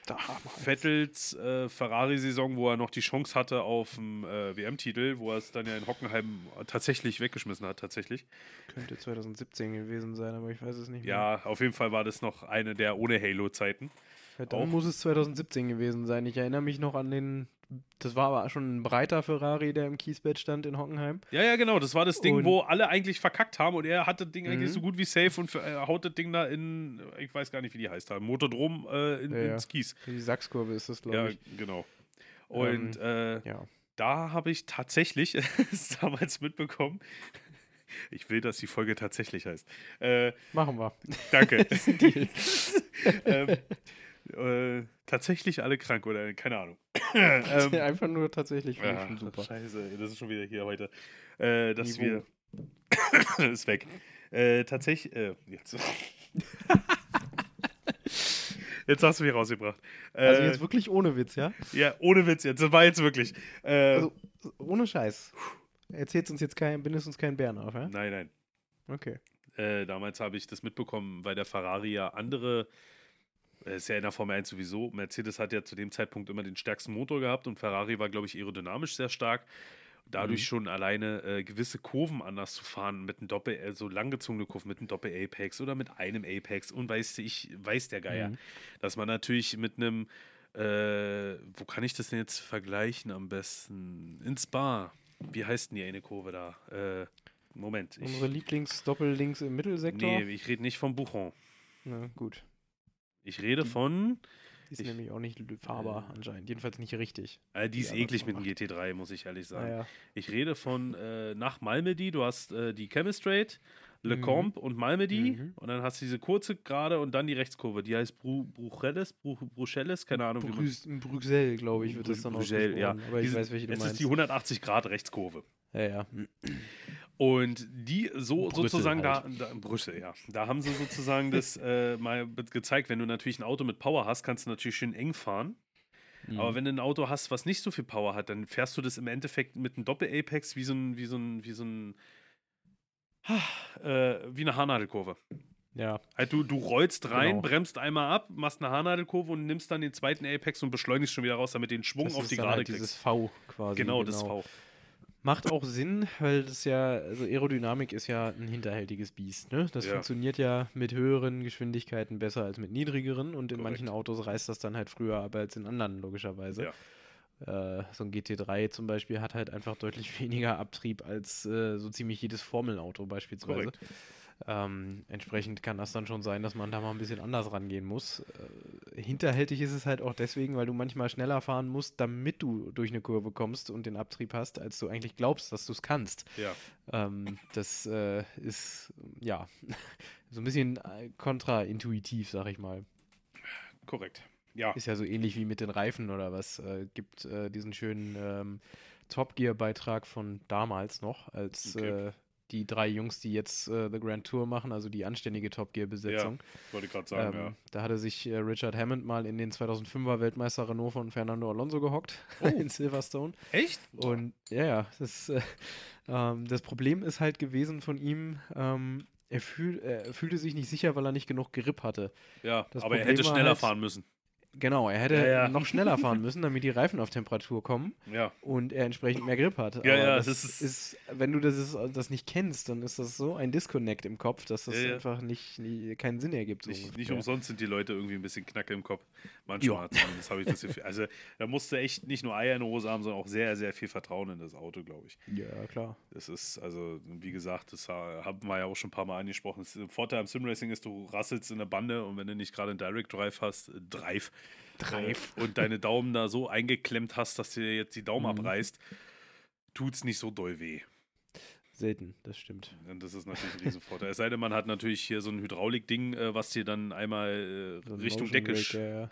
Da, Vettels äh, Ferrari-Saison, wo er noch die Chance hatte auf den äh, WM-Titel, wo er es dann ja in Hockenheim tatsächlich weggeschmissen hat, tatsächlich. könnte 2017 gewesen sein, aber ich weiß es nicht mehr. Ja, auf jeden Fall war das noch eine der ohne Halo-Zeiten. Ja, dann auch- muss es 2017 gewesen sein. Ich erinnere mich noch an den, das war aber schon ein breiter Ferrari, der im Kiesbett stand in Hockenheim. Ja, ja, genau. Das war das Ding, Und- wo alle eigentlich verkackt haben und er hat das Ding eigentlich Mhm. so gut wie safe und für, äh, haut das Ding da in, ich weiß gar nicht, wie die heißt, da, Motodrom äh, in, Ja, ja. ins Kies. Die Sachskurve ist das, glaube Ja, ich. genau. Und äh, Ja. da habe ich tatsächlich [LAUGHS] es damals mitbekommen. Ich will, dass die Folge tatsächlich heißt. Äh, Machen wir. danke. [LAUGHS] [LAUGHS] ähm, äh, tatsächlich alle krank oder keine Ahnung. [COUGHS] ähm, Einfach nur tatsächlich ja, schon super. Scheiße, das ist schon wieder hier heute. Äh, dass Niveau. wir. [COUGHS] ist weg. Äh, tatsächlich. Äh, jetzt. [LAUGHS] jetzt hast du mich rausgebracht. Äh, Also jetzt wirklich ohne Witz, ja? ja, ohne Witz jetzt. Das war jetzt wirklich. Äh, Also ohne Scheiß. Erzählt uns jetzt kein, bindest uns keinen Bären auf, ja? nein, nein. Okay. Äh, damals habe ich das mitbekommen, weil der Ferrari ja andere. Ist ja in der Formel 1 sowieso. Mercedes hat ja zu dem Zeitpunkt immer den stärksten Motor gehabt und Ferrari war, glaube ich, aerodynamisch sehr stark. Dadurch Mhm. schon alleine äh, gewisse Kurven anders zu fahren, mit einem Doppel, äh, so langgezogene Kurven mit einem Doppel-Apex oder mit einem Apex und weiß ich, weiß der Geier. Mhm. Dass man natürlich mit einem, äh, wo kann ich das denn jetzt vergleichen am besten? In Spa. Wie heißt denn die eine Kurve da? Äh, Moment. Unsere Lieblings-Doppel-Links im Mittelsektor. nee, ich rede nicht von Buchon. Na gut. Ich rede von. Die ist Ich- nämlich auch nicht fahrbar anscheinend. Jedenfalls nicht richtig. Äh, die ist Die eklig mit dem GT3, muss ich ehrlich sagen. Naja. Ich rede von äh, nach Malmedy. Du hast äh, die Chemistrate, Le Mhm. Combe und Malmedy. Mhm. Und dann hast du diese kurze gerade und dann die Rechtskurve. Die heißt Bru Bruchelles, Bru Bruchelles, keine Ahnung. wie man- Brüssel, glaube ich, wird das dann Brüssel, ja. Aber ich Diese- weiß, welche du Es meinst. ist die 180 Grad Rechtskurve. Ja, ja. Und die so Brüssel sozusagen halt. da, da, Brüssel, ja. Da haben sie sozusagen das [LAUGHS] äh, mal gezeigt, wenn du natürlich ein Auto mit Power hast, kannst du natürlich schön eng fahren. Mhm. Aber wenn du ein Auto hast, was nicht so viel Power hat, dann fährst du das im Endeffekt mit einem Doppel-Apex wie so ein, wie so ein, wie so ein, äh, wie eine Haarnadelkurve. Ja, Halt du, du rollst rein, Genau. bremst einmal ab, machst eine Haarnadelkurve und nimmst dann den zweiten Apex und beschleunigst schon wieder raus, damit du den Schwung das auf die Gerade halt dieses kriegst. V quasi. Genau, das V. Macht auch Sinn, weil das ja, also Aerodynamik ist ja ein hinterhältiges Biest. Ne? Das Ja. funktioniert ja mit höheren Geschwindigkeiten besser als mit niedrigeren und in Korrekt. manchen Autos reißt das dann halt früher ab als in anderen, logischerweise. Äh, so ein GT3 zum Beispiel hat halt einfach deutlich [LAUGHS] weniger Abtrieb als äh, so ziemlich jedes Formelauto beispielsweise. Korrekt. Ähm, entsprechend kann das dann schon sein, dass man da mal ein bisschen anders rangehen muss. Äh, hinterhältig ist es halt auch deswegen, weil du manchmal schneller fahren musst, damit du durch eine Kurve kommst und den Abtrieb hast, als du eigentlich glaubst, dass du es kannst. Ja. Ähm, das äh, ist ja [LAUGHS] so ein bisschen äh, kontraintuitiv, sag ich mal. Korrekt. Ja. Ist ja so ähnlich wie mit den Reifen oder was. Äh, gibt äh, diesen schönen ähm, Top Gear-Beitrag von damals noch, als Okay. Die drei Jungs, die jetzt äh, The Grand Tour machen, also die anständige Top Gear-Besetzung. Wollte ich gerade sagen, Ähm, ja. Da hatte sich äh, Richard Hammond mal in den 2005er Weltmeister Renault von Fernando Alonso gehockt [LAUGHS] Oh. in Silverstone. Echt? Und ja, ja, das, äh, [LAUGHS] ähm, das Problem ist halt gewesen von ihm, ähm, er, fühl, er fühlte sich nicht sicher, weil er nicht genug Grip hatte. Ja, Das aber er Problem hätte war schneller halt- fahren müssen. Genau, er hätte Ja, ja. noch schneller fahren [LAUGHS] müssen, damit die Reifen auf Temperatur kommen Ja. und er entsprechend mehr Grip hat. Ja, Aber ja, das, das ist- ist, wenn du das, ist, das nicht kennst, dann ist das so ein Disconnect im Kopf, dass das einfach nicht, nie, keinen Sinn ergibt. So Nicht, nicht umsonst sind die Leute irgendwie ein bisschen knacke im Kopf. Manchmal zumindest habe ich das Gefühl. Also da musst du echt nicht nur Eier in der Hose haben, sondern auch sehr, sehr viel Vertrauen in das Auto, glaube ich. Ja, klar. Das ist, also, wie gesagt, das ha- haben wir ja auch schon ein paar Mal angesprochen. Das Vorteil am Simracing ist, du rasselst in der Bande und wenn du nicht gerade einen Direct Drive hast, äh, Drive, Äh, [LAUGHS] und deine Daumen da so eingeklemmt hast, dass dir jetzt die Daumen Mhm. abreißt, tut's nicht so doll weh. Selten, das stimmt. Das ist natürlich ein Riesenvorteil. Es sei denn, man hat natürlich hier so ein Hydraulik-Ding, äh, was dir dann einmal äh, So Richtung Motion Decke, sch ja, [LAUGHS] ja.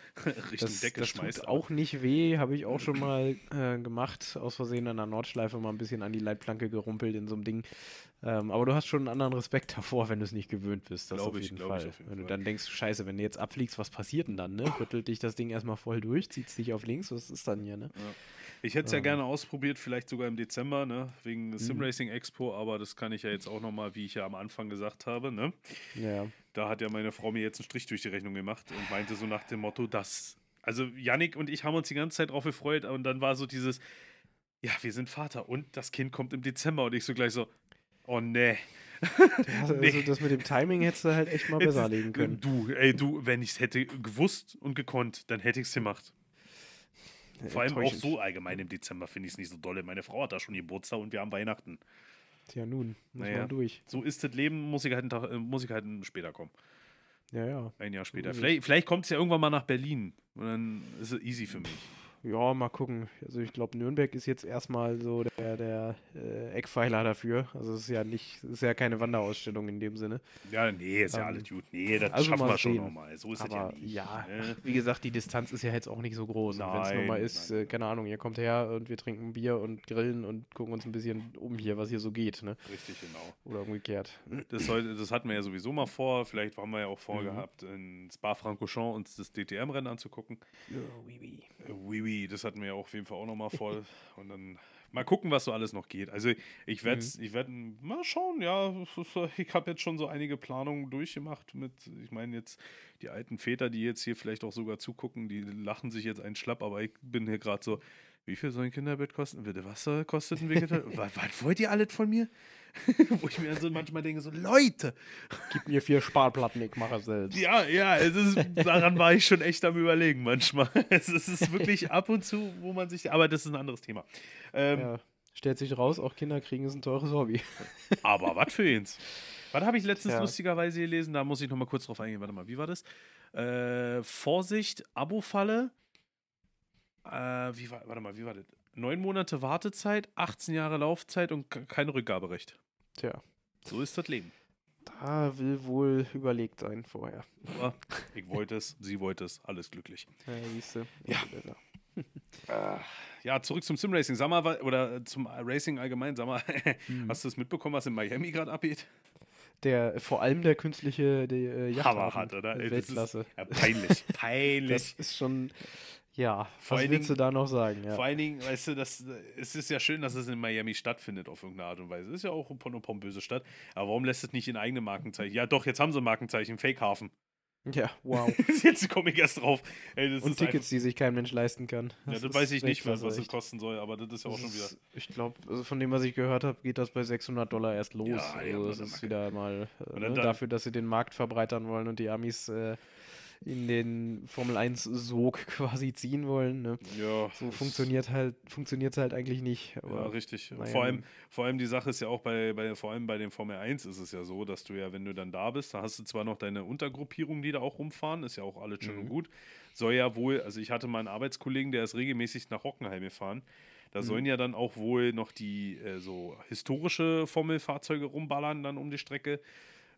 Richtung das, Decke das schmeißt. tut auch nicht weh, habe ich auch schon mal äh, gemacht. Aus Versehen an der Nordschleife mal ein bisschen an die Leitplanke gerumpelt in so einem Ding. Ähm, aber du hast schon einen anderen Respekt davor, wenn du es nicht gewöhnt bist. Das Glaub auf ich, jeden glaub ich Fall. auf jeden wenn du Fall. dann denkst, scheiße, wenn du jetzt abfliegst, was passiert denn dann? Ne? Rüttelt dich das Ding erstmal voll durch, zieht dich auf links, was ist dann hier? Ne? Ich hätte es ja Ähm. gerne ausprobiert, vielleicht sogar im Dezember, ne? wegen Mhm. Simracing Expo, aber das kann ich ja jetzt auch nochmal, wie ich ja am Anfang gesagt habe. Ne? Ja, Da hat ja meine Frau mir jetzt einen Strich durch die Rechnung gemacht und meinte so nach dem Motto, dass. Also Yannick und ich haben uns die ganze Zeit drauf gefreut und dann war so dieses, ja, wir sind Vater und das Kind kommt im Dezember und ich so gleich so, oh nee. also [LAUGHS] Nee. das mit dem Timing hättest du halt echt mal besser legen können. Du, ey, du, wenn ich es hätte gewusst und gekonnt, dann hätte ich es gemacht. Vor allem auch so allgemein im Dezember finde ich es nicht so dolle. Meine Frau hat da schon Geburtstag und wir haben Weihnachten. Tja, nun, muss Naja. man durch. So ist das Leben, muss ich halt, einen Tag, äh, muss ich halt später kommen. Ja, ja. Ein Jahr später. Vielleicht, vielleicht kommt es ja irgendwann mal nach Berlin. Und dann ist es easy für mich. Ja, mal gucken. Also ich glaube, Nürnberg ist jetzt erstmal so der, der äh, Eckpfeiler dafür. Also es ist ja nicht, es ist ja keine Wanderausstellung in dem Sinne. Ja, nee, ist ja Ähm, alles gut. Nee, das also schaffen wir schon nochmal. So ist Aber es ja nicht. ja, ne? wie gesagt, die Distanz ist ja jetzt auch nicht so groß. Wenn es nur mal Nein, ist, äh, keine Ahnung, ihr kommt her und wir trinken Bier und grillen und gucken uns ein bisschen um hier, was hier so geht, ne? Richtig, genau. Oder umgekehrt. Das, soll, das hatten wir ja sowieso mal vor. Vielleicht haben wir ja auch Mhm. vorgehabt, in Spa-Francorchamps uns das DTM-Rennen anzugucken. Ja, oui, oui. Äh, Oui, das hatten wir ja auf jeden Fall auch nochmal vor. [LAUGHS] Und dann mal gucken, was so alles noch geht. Also ich werde Mhm. ich werd mal schauen, ja. so- Ich habe jetzt schon so einige Planungen durchgemacht mit, ich meine jetzt die alten Väter, die jetzt hier vielleicht auch sogar zugucken, die lachen sich jetzt einen schlapp, aber ich bin hier gerade so, wie viel soll ein Kinderbett kosten? Bitte, was soll- kostet ein Vegetar? [LAUGHS] was, was wollt ihr alles von mir? [LAUGHS] Wo ich mir dann so manchmal denke, so Leute, Gib mir vier Sparplatten, ich mache es selbst. ja, ja, es ist, daran war ich schon echt am Überlegen manchmal. [LAUGHS] Es ist, es ist wirklich ab und zu, wo man sich, aber das ist ein anderes Thema. Ähm, Ja. Stellt sich raus, auch Kinder kriegen ist ein teures Hobby. Aber was für eins? Was habe ich letztens Ja. lustigerweise gelesen? Da muss ich noch mal kurz drauf eingehen. Warte mal, wie war das? Äh, Vorsicht, Abo-Falle. Äh, wie war, warte mal, wie war das? Neun Monate Wartezeit, 18 Jahre Laufzeit und ke- kein Rückgaberecht. Tja, So ist das Leben. da will wohl überlegt sein vorher. Aber ich wollte es, sie wollte es, alles glücklich. Ja, siehst du. Ja. Ah, ja, zurück zum Simracing. Sag mal, oder zum Racing allgemein, sag mal, Hm. [LAUGHS] hast du es mitbekommen, was in Miami gerade abgeht? Der, vor allem der künstliche die, äh, Yachthafen, Hammerhart, oder? äh, das ist- Weltklasse. Ja, peinlich. Peinlich. [LAUGHS] Das ist schon, ja, Vor was willst du Dingen- da noch sagen? Ja. Vor allen Dingen, weißt du, das, es ist ja schön, dass es in Miami stattfindet auf irgendeine Art und Weise. Es ist ja auch eine pompöse Stadt. Aber warum lässt es nicht in eigene Markenzeichen? Ja, doch, jetzt haben sie ein Markenzeichen, Fake-Hafen. ja, wow. [LAUGHS] jetzt komme ich erst drauf. Ey, das Und Tickets, die sich kein Mensch leisten kann. Einfach, ja, das weiß ich nicht, was, es kosten soll, aber das ist ja auch Das schon wieder. ist- Ich glaube, also von dem, was ich gehört habe, geht das bei 600 Dollar erst los. Ja, also so das ist wieder mal äh, ne, dann da- dafür, dass sie den Markt verbreitern wollen und die Amis äh, in den Formel 1 Sog [LAUGHS] quasi ziehen wollen. Ne? Ja, So funktioniert halt, funktioniert halt eigentlich nicht. Ja, richtig. naja, vor, allem, nun. vor allem die Sache ist ja auch bei, bei, vor allem bei den Formel 1 ist es ja so, dass du ja, wenn du dann da bist, da hast du zwar noch deine Untergruppierung, die da auch rumfahren, ist ja auch alles schön und Mhm. gut. Soll ja wohl, also ich hatte mal einen Arbeitskollegen, der ist regelmäßig nach Hockenheim gefahren. Da sollen ja dann auch wohl noch die äh, so historische Formelfahrzeuge rumballern dann um die Strecke.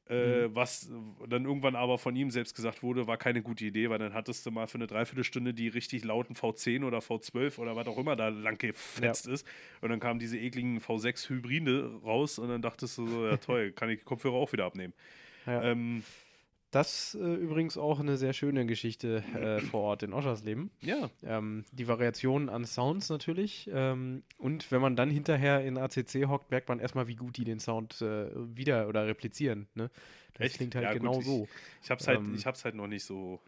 Äh, Was dann irgendwann aber von ihm selbst gesagt wurde, war keine gute Idee, weil dann hattest du mal für eine Dreiviertelstunde die richtig lauten V10 oder V12 oder was auch immer da lang gefetzt ist. Und dann kamen diese ekligen V6 Hybride raus und dann dachtest du so, ja [LAUGHS] toll, kann ich die Kopfhörer auch wieder abnehmen. ja. Ähm, das äh, übrigens auch eine sehr schöne Geschichte äh, vor Ort in Oschersleben. ja, Ähm, die Variationen an Sounds natürlich. Ähm, und wenn man dann hinterher in ACC hockt, merkt man erstmal, wie gut die den Sound äh, wieder oder replizieren. Ne? Das Echt? klingt halt Ja, gut, genau ich- so. ich hab's halt, Ähm, ich hab's halt noch nicht so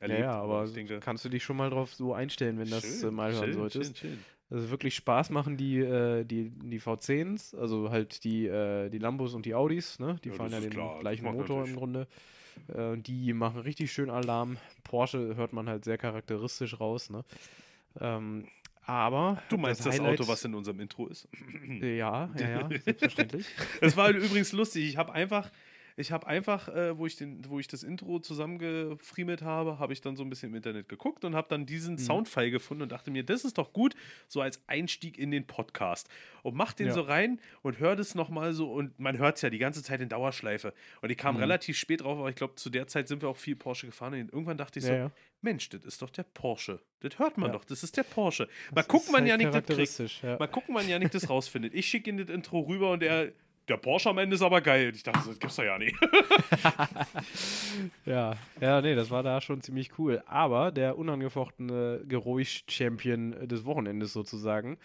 Ja, erlebt. ja, aber ich denke, kannst du dich schon mal drauf so einstellen, wenn das äh, schön, mal hören schön, solltest. Schön, schön. Also wirklich Spaß machen die, äh, die, die V10s, also halt die, äh, die Lambos und die Audis, ne? Die Ja, fahren ja den klar, gleichen Motor natürlich. im Grunde. Äh, die machen richtig schön Alarm. Porsche hört man halt sehr charakteristisch raus, ne? Ähm, aber Du meinst das, Highlight- Auto, was in unserem Intro ist? Äh, Ja, ja, ja, [LAUGHS] selbstverständlich. Es war übrigens lustig. Ich habe einfach, ich habe einfach, äh, wo, ich den, wo ich das Intro zusammengefriemelt habe, habe ich dann so ein bisschen im Internet geguckt und habe dann diesen Mhm. Soundfile gefunden und dachte mir, das ist doch gut, so als Einstieg in den Podcast. Und mach den Ja. so rein und hör das nochmal so und man hört es ja die ganze Zeit in Dauerschleife. Und ich kam Mhm. relativ spät drauf, aber ich glaube, zu der Zeit sind wir auch viel Porsche gefahren und irgendwann dachte ich so, Ja, ja. Mensch, das ist doch der Porsche. Das hört man Ja. doch, das ist der Porsche. Mal Das gucken, wann halt Janik das kriegt. ja. Mal gucken, wann Janik das rausfindet. Ich schicke ihm das Intro rüber und er, der Porsche am Ende ist aber geil. Und ich dachte, das gibt's doch ja nicht. [LAUGHS] Ja, ja, nee, das war da schon ziemlich cool. Aber der unangefochtene Geräusch-Champion des Wochenendes sozusagen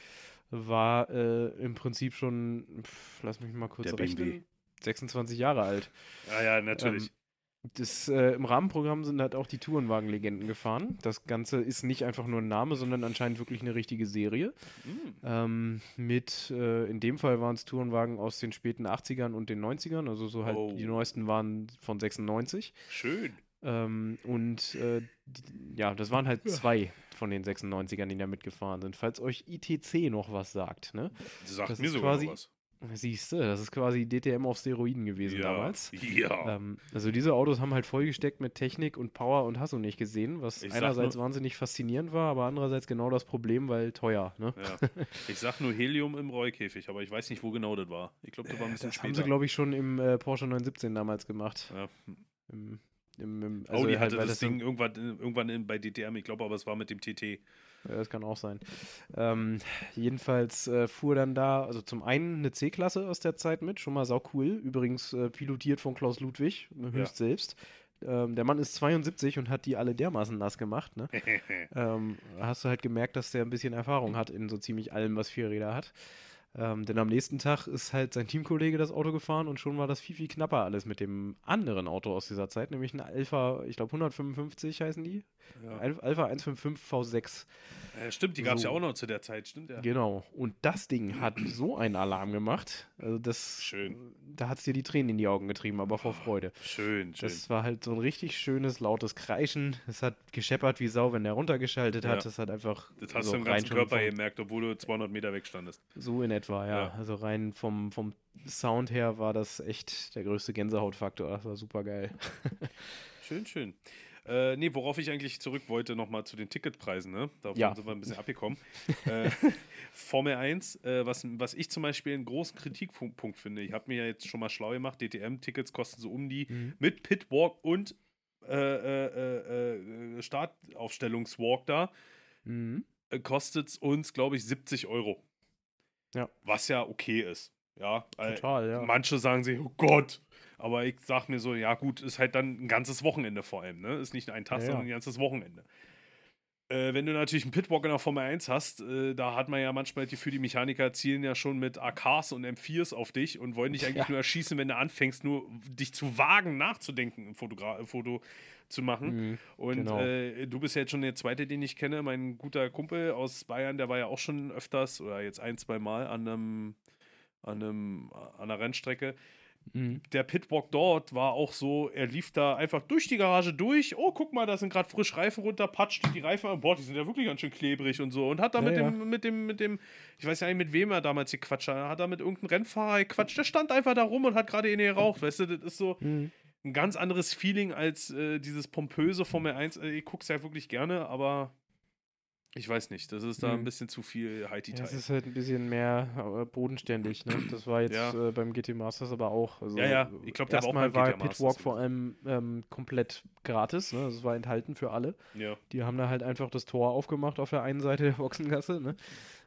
war äh, im Prinzip schon, pf, lass mich mal kurz Der rechnen, BMW. 26 Jahre alt. Ja, ja, natürlich. Ähm, Das, äh, Im Rahmenprogramm sind halt auch die Tourenwagen-Legenden gefahren. Das Ganze ist nicht einfach nur ein Name, sondern anscheinend wirklich eine richtige Serie. Mm. Ähm, mit, äh, in dem Fall waren es Tourenwagen aus den späten 80ern und den 90ern. Also so halt, Oh. die neuesten waren von 96. Schön. Ähm, und äh, die, ja, das waren halt zwei von den 96ern, die da mitgefahren sind. Falls euch ITC noch was sagt, ne? Sagt Das mir ist sogar quasi- noch was. Siehst du, das ist quasi DTM auf Steroiden gewesen Ja. damals. Ja. Ähm, also diese Autos haben halt vollgesteckt mit Technik und Power und hast du nicht gesehen, was Ich einerseits nur- wahnsinnig faszinierend war, aber andererseits genau das Problem, weil teuer. Ne? ja. Ich sag nur Helium im Rollkäfig, aber ich weiß nicht, wo genau das war. Ich glaube, das war ein bisschen Das haben sie, später. glaube ich, schon im äh, Porsche 917 damals gemacht. ja. Im, im, im, also Audi halt, hatte das so- Ding irgendwann, irgendwann in, bei DTM, ich glaube aber, es war mit dem TT. Ja, das kann auch sein. Ähm, jedenfalls äh, fuhr dann da, also zum einen eine C-Klasse aus der Zeit mit, schon mal sau cool. Übrigens äh, pilotiert von Klaus Ludwig, höchst selbst. Ähm, der Mann ist 72 und hat die alle dermaßen nass gemacht. Ne? [LAUGHS] ähm, hast du halt gemerkt, dass der ein bisschen Erfahrung hat in so ziemlich allem, was Vierräder hat. Ähm, denn am nächsten Tag ist halt sein Teamkollege das Auto gefahren und schon war das viel, viel knapper alles mit dem anderen Auto aus dieser Zeit, nämlich ein Alpha, ich glaube 155 heißen die. Ja. Al- Alpha 155 V6. Äh, stimmt, die gab es So. ja auch noch zu der Zeit, stimmt ja. Genau. Und das Ding hat so einen Alarm gemacht. Also das. Schön. Da hat es dir die Tränen in die Augen getrieben, aber vor Freude. Schön, schön. Das war halt so ein richtig schönes, lautes Kreischen. Es hat gescheppert wie Sau, wenn der runtergeschaltet hat. Ja. Das hat einfach. Das hast so du im ganzen Körper gemerkt, obwohl du 200 Meter weg standest. So in etwa, ja. Ja. Also rein vom, vom Sound her war das echt der größte Gänsehautfaktor. Das war super geil. [LAUGHS] Schön, schön. Äh, nee, worauf ich eigentlich zurück wollte, nochmal zu den Ticketpreisen, ne? Davon Ja. sind wir ein bisschen abgekommen. äh, [LAUGHS] Formel 1, äh, was, was ich zum Beispiel einen großen Kritikpunkt finde, ich habe mir ja jetzt schon mal schlau gemacht, DTM-Tickets kosten so um die Mhm. mit Pitwalk und äh, äh, äh, äh, Startaufstellungswalk da Mhm. kostet es uns, glaube ich, 70 Euro. Ja. Was ja okay ist. Ja, weil Total, ja. manche sagen sich, oh Gott. Aber ich sag mir so, ja gut, ist halt dann ein ganzes Wochenende vor allem, ne? Ist nicht ein Tag, ja. sondern ein ganzes Wochenende. Äh, wenn du natürlich einen Pitwalk in der Formel 1 hast, äh, da hat man ja manchmal die für die Mechaniker zielen ja schon mit AKs und M4s auf dich und wollen dich eigentlich Ja. nur erschießen, wenn du anfängst, nur dich zu wagen, nachzudenken, ein Fotogra ein Foto zu machen. Mhm. Und Genau. äh, du bist ja jetzt schon der zweite, den ich kenne. Mein guter Kumpel aus Bayern, der war ja auch schon öfters oder jetzt ein, zwei Mal an einem, an einem, an einer Rennstrecke. Mhm. Der Pitwalk dort war auch so, er lief da einfach durch die Garage durch. Oh, guck mal, da sind gerade frisch Reifen runter, patscht die Reifen an. Boah, die sind ja wirklich ganz schön klebrig und so. Und hat da Ja, mit, ja. dem, mit dem, mit dem, ich weiß ja nicht, mit wem er damals gequatscht hat. Hat da mit irgendeinem Rennfahrer gequatscht. Der stand einfach da rum und hat gerade in geraucht. Weißt du, das ist so Mhm. ein ganz anderes Feeling als äh, dieses pompöse Formel 1. Äh, ich guck's ja wirklich gerne, aber ich weiß nicht. Das ist da Mhm. ein bisschen zu viel Haiti Ja, es ist halt ein bisschen mehr äh, bodenständig, ne? Das war jetzt Ja. äh, beim GT Masters aber auch. Also, Ja, ja, ich glaub, der war auch erstmal war Masters Pitwalk vor allem ähm, komplett gratis, ne? Das war enthalten für alle. ja. Die haben da halt einfach das Tor aufgemacht auf der einen Seite der Boxengasse, ne?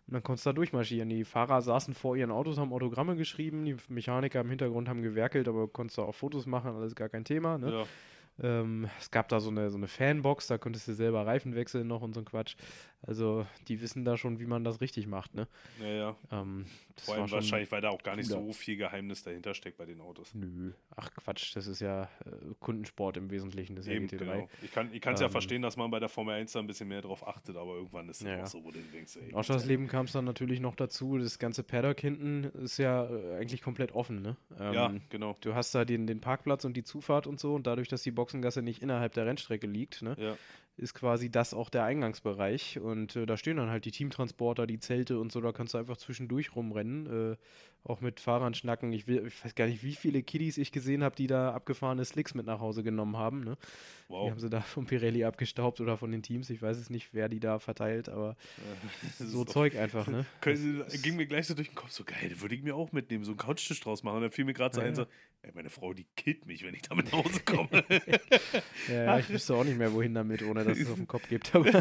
Und dann konntest du da durchmarschieren. Die Fahrer saßen vor ihren Autos, haben Autogramme geschrieben, die Mechaniker im Hintergrund haben gewerkelt, aber konntest du auch Fotos machen, alles gar kein Thema, ne? ja. Ähm, es gab da so eine, so eine Fanbox, da konntest du selber Reifen wechseln noch und so ein Quatsch. Also, die wissen da schon, wie man das richtig macht, ne? ja, ja. Ähm, das Vor allem wahrscheinlich, weil da auch gar nicht cooler. so viel Geheimnis dahinter steckt bei den Autos. Nö, ach Quatsch, das ist ja äh, Kundensport im Wesentlichen, das ja Eben, GT3. genau. Ich kann es ja Ähm, verstehen, dass man bei der Formel 1 da ein bisschen mehr drauf achtet, aber irgendwann ist es Ja, ja. auch so, wo du denkst, ey. In Ausschlassleben kam es dann natürlich noch dazu, das ganze Paddock hinten ist ja äh, eigentlich komplett offen, ne? Ja, Ähm, genau. Du hast da den, den Parkplatz und die Zufahrt und so und dadurch, dass die Boxengasse nicht innerhalb der Rennstrecke liegt, ne, Ja. Ist quasi das auch der Eingangsbereich und äh, da stehen dann halt die Teamtransporter, die Zelte und so, da kannst du einfach zwischendurch rumrennen, äh, auch mit Fahrern schnacken. Ich, will, ich weiß gar nicht, wie viele Kiddies ich gesehen habe, die da abgefahrene Slicks mit nach Hause genommen haben, ne? Die Wow. haben sie da von Pirelli abgestaubt oder von den Teams, ich weiß es nicht, wer die da verteilt, aber [LAUGHS] Das ist so Zeug einfach, ne? [LAUGHS] Können ging mir gleich so durch den Kopf, so geil, würde ich mir auch mitnehmen, so einen Couchtisch draus machen. Und dann fiel mir gerade so Ja, ein, ja. so, ey, meine Frau, die killt mich, wenn ich damit nach Hause komme. [LAUGHS] Ja, ja, ich wüsste auch nicht mehr, wohin damit, ohne dass es auf den Kopf gibt. Aber [LAUGHS] [LAUGHS]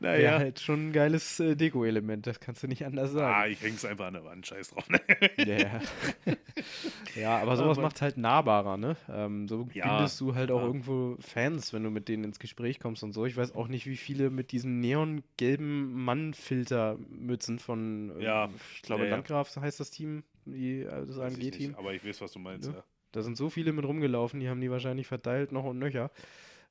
naja. halt schon ein geiles äh, Deko-Element, das kannst du nicht anders Ah, sagen. ich häng's einfach an der Wand, scheiß drauf. ne? Ja, ja. [LAUGHS] ja, aber sowas macht es halt nahbarer, ne? Ähm, so Ja, bindest du halt auch ja. irgendwo Fans, wenn du mit denen ins Gespräch kommst und so. Ich weiß auch nicht, wie viele mit diesen neongelben Mann-Filtermützen von, äh, Ja, ich glaube, ja, ja. Landgraf heißt das Team, die, äh, das AMG-Team. aber ich weiß, was du meinst, Ja. ja. Da sind so viele mit rumgelaufen, die haben die wahrscheinlich verteilt, noch und nöcher.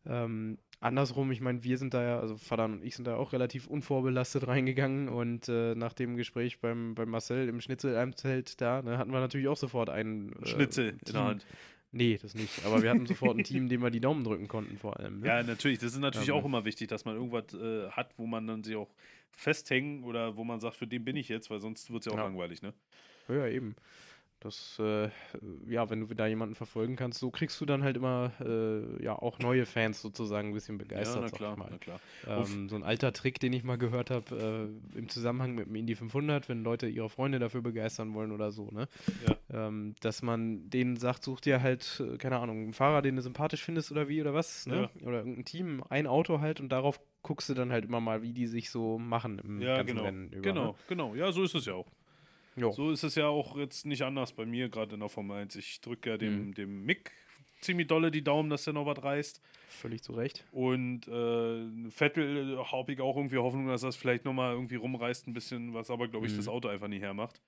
Ähm, andersrum, ich meine, wir sind da ja, also Vater und ich sind da auch relativ unvorbelastet reingegangen und äh, nach dem Gespräch beim, beim Marcel im Schnitzel-Zelt da, ne, hatten wir natürlich auch sofort einen äh, Schnitzel in Team. der Hand. Nee, das nicht. Aber wir hatten sofort ein Team, dem wir die Daumen drücken konnten, vor allem. Ne? Ja, natürlich. Das ist natürlich Ähm. auch immer wichtig, dass man irgendwas äh, hat, wo man dann sich auch festhängen oder wo man sagt, für den bin ich jetzt, weil sonst wird es ja auch Ja. langweilig, ne? Ja, eben. Das, äh, ja, wenn du da jemanden verfolgen kannst, so kriegst du dann halt immer, äh, ja, auch neue Fans sozusagen ein bisschen begeistert. ja, na klar, na klar. Ähm, so ein alter Trick, den ich mal gehört habe, äh, im Zusammenhang mit dem Indy 500, wenn Leute ihre Freunde dafür begeistern wollen oder so, ne? Ja. Ähm, dass man denen sagt, such dir halt, äh, keine Ahnung, einen Fahrer, den du sympathisch findest oder wie oder was, ne? Oder irgendein Team, ein Auto halt und darauf guckst du dann halt immer mal, wie die sich so machen im Ja, ganzen genau. Rennen über. genau, Ne? genau. Ja, so ist es ja auch. Jo. So ist es ja auch jetzt nicht anders bei mir, gerade in der Formel 1. Ich drücke ja dem, Mhm. dem Mick ziemlich dolle die Daumen, dass der noch was reißt. Völlig zu Recht. Und äh, Vettel äh, habe ich auch irgendwie Hoffnung, dass das vielleicht nochmal irgendwie rumreißt, ein bisschen, was aber, glaube ich, Mhm. das Auto einfach nicht hermacht.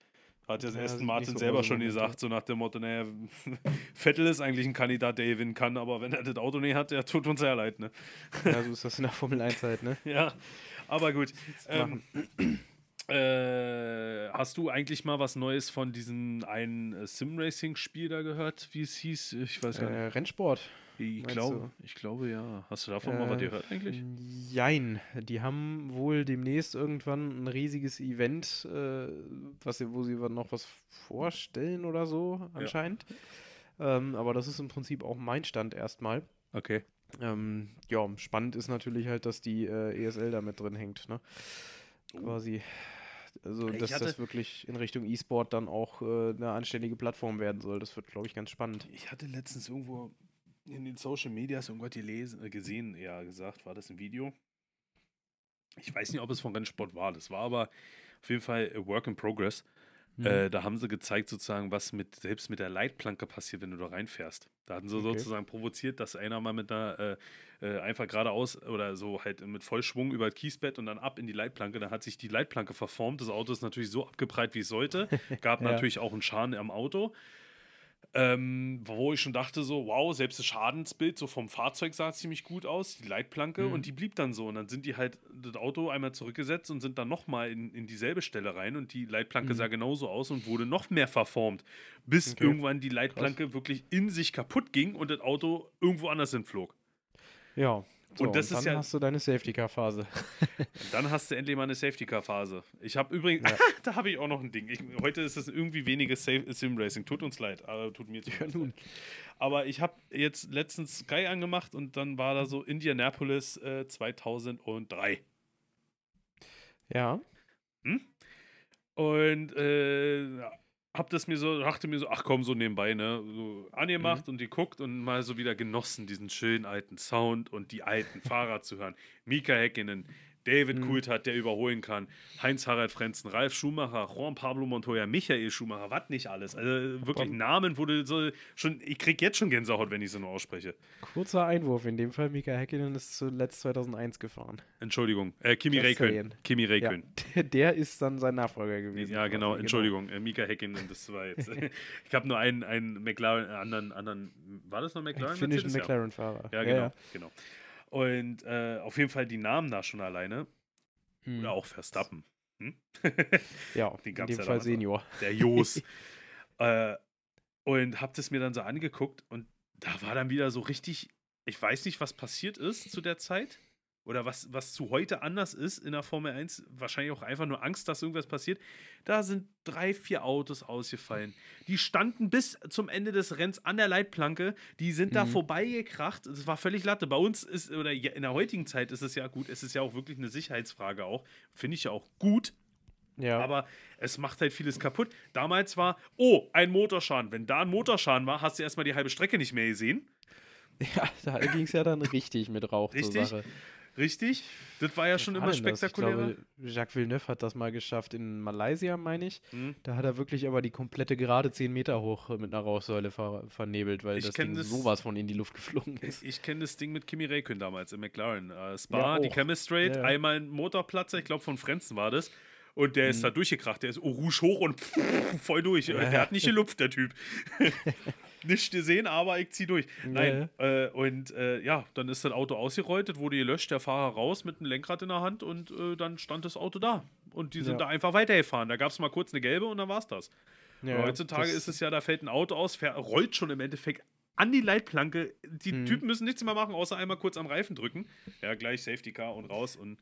Hat ja, Aston Martin so selber schon gesagt, so nach dem Motto, naja, [LAUGHS] Vettel ist eigentlich ein Kandidat, der gewinnen kann, aber wenn er das Auto nicht hat, der tut uns sehr leid, ne? Ja, so ist das in der Formel 1 halt, ne? [LAUGHS] Ja, aber gut. Ähm. Äh, hast du eigentlich mal was Neues von diesem einen äh, Sim-Racing-Spiel da gehört, wie es hieß? Ich weiß gar nicht. Äh, Rennsport. Ich glaube, ich glaube ja. Hast du davon mal was Äh, gehört eigentlich? Jein. Die haben wohl demnächst irgendwann ein riesiges Event, äh, was, sie- wo sie noch was vorstellen oder so, anscheinend. Ähm, aber das ist im Prinzip auch mein Stand erstmal. Okay. Ähm, ja, spannend ist natürlich halt, dass die äh, ESL da mit drin hängt, ne? Quasi. Also, Ich dass das hatte- wirklich in Richtung E-Sport dann auch äh, eine anständige Plattform werden soll. Das wird, glaube ich, ganz spannend. Ich hatte letztens irgendwo in den Social Medias irgendwas gelesen, äh, gesehen, eher gesagt, war das ein Video. Ich weiß nicht, ob es von Rennsport war. Das war aber auf jeden Fall a Work in Progress. Mhm. Äh, da haben sie gezeigt, sozusagen, was mit, selbst mit der Leitplanke passiert, wenn du da reinfährst. Da hatten sie Okay. sozusagen provoziert, dass einer mal mit einer äh, äh, einfach geradeaus oder so halt mit Vollschwung über das Kiesbett und dann ab in die Leitplanke. Da hat sich die Leitplanke verformt. Das Auto ist natürlich so abgeprallt, wie es sollte. Gab [LAUGHS] Ja. natürlich auch einen Schaden am Auto. Ähm, wo ich schon dachte, so, wow, selbst das Schadensbild so vom Fahrzeug sah ziemlich gut aus, die Leitplanke, Mhm. und die blieb dann so. Und dann sind die halt das Auto einmal zurückgesetzt und sind dann nochmal in, in dieselbe Stelle rein und die Leitplanke Mhm. sah genauso aus und wurde noch mehr verformt, bis Okay. irgendwann die Leitplanke wirklich in sich kaputt ging und das Auto irgendwo anders hinflog. Ja. So, Und das dann ist ja- hast du deine Safety-Car-Phase. Und dann hast du endlich mal eine Safety-Car-Phase. Ich habe übrigens, Ja. [LAUGHS] da habe ich auch noch ein Ding. Ich, heute ist es irgendwie weniger Safe Sim-Racing. Tut uns leid, aber tut mir Ja, nun. Aber ich habe jetzt letztens Sky angemacht und dann war da so Indianapolis äh, 2003. Ja. Und äh, hab das mir so, dachte mir so, ach komm, so nebenbei, ne, so angemacht und geguckt und mal so wieder genossen, diesen schönen alten Sound und die alten [LAUGHS] Fahrer zu hören. Mika Häkkinen, David Mhm. Coulthard, der überholen kann, Heinz-Harald Frenzen, Ralf Schumacher, Juan Pablo Montoya, Michael Schumacher, was nicht alles. Also wirklich Bom. Namen, du so schon, ich krieg jetzt schon Gänsehaut, wenn ich sie nur ausspreche. Kurzer Einwurf. In dem Fall, Mika Häkkinen ist zuletzt 2001 gefahren. Entschuldigung, äh, Kimi Räikkönen. Kimi Ja. Räikkönen. Der, der ist dann sein Nachfolger gewesen. Ja, genau, quasi, Entschuldigung, äh, Mika Häkkinen, das war jetzt. [LAUGHS] ich habe nur einen, einen McLaren, äh, anderen, anderen, war das noch McLaren? Finnischen Mercedes? Ja. McLaren-Fahrer. Ja, genau, genau. Und äh, auf jeden Fall die Namen da schon alleine. Hm. Oder auch Verstappen. Hm? [LAUGHS] Ja, Den in gab's dem ja Fall. Senior. Der Jos. [LAUGHS] äh, und hab das mir dann so angeguckt und da war dann wieder so richtig, ich weiß nicht, was passiert ist zu der Zeit. Oder was, was zu heute anders ist in der Formel 1, wahrscheinlich auch einfach nur Angst, dass irgendwas passiert. Da sind drei, vier Autos ausgefallen. Die standen bis zum Ende des Rennens an der Leitplanke. Die sind da Mhm. vorbeigekracht. Das war völlig Latte. Bei uns ist, oder in der heutigen Zeit ist es ja gut, es ist ja auch wirklich eine Sicherheitsfrage auch. Finde ich ja auch gut, Ja. aber es macht halt vieles kaputt. Damals war, oh, ein Motorschaden. Wenn da ein Motorschaden war, hast du erstmal die halbe Strecke nicht mehr gesehen. ja, da ging es ja dann richtig mit Rauch Richtig? zur Sache. Richtig? Das war ja schon Was immer das? Ich glaube, Jacques Villeneuve hat das mal geschafft in Malaysia, meine ich. Hm. Da hat er wirklich aber die komplette Gerade 10 Meter hoch äh, mit einer Rauchsäule ver vernebelt, weil Ich das Ding das- sowas von in die Luft geflogen ist. Ich kenne das Ding mit Kimi Räikkönen damals im McLaren. Äh, Spa, Ja, die auch. Chemistrate, Ja, ja. einmal ein Motorplatzer, ich glaube von Frenzen war das. Und der ist Mhm. da durchgekracht. Der ist oh, Rouge hoch und [LAUGHS] voll durch. Der hat nicht gelupft, der Typ. [LAUGHS] nicht gesehen, aber ich zieh durch. Nein. Äh, und äh, ja, dann ist das Auto ausgerollt, wurde gelöscht, der Fahrer raus mit einem Lenkrad in der Hand und äh, dann stand das Auto da. Und die sind Ja. da einfach weitergefahren. Da gab es mal kurz eine gelbe und dann war es das. Ja, heutzutage das- ist es ja, da fällt ein Auto aus, rollt schon im Endeffekt an die Leitplanke. Die Mhm. Typen müssen nichts mehr machen, außer einmal kurz am Reifen drücken. Ja, gleich Safety Car und raus. Und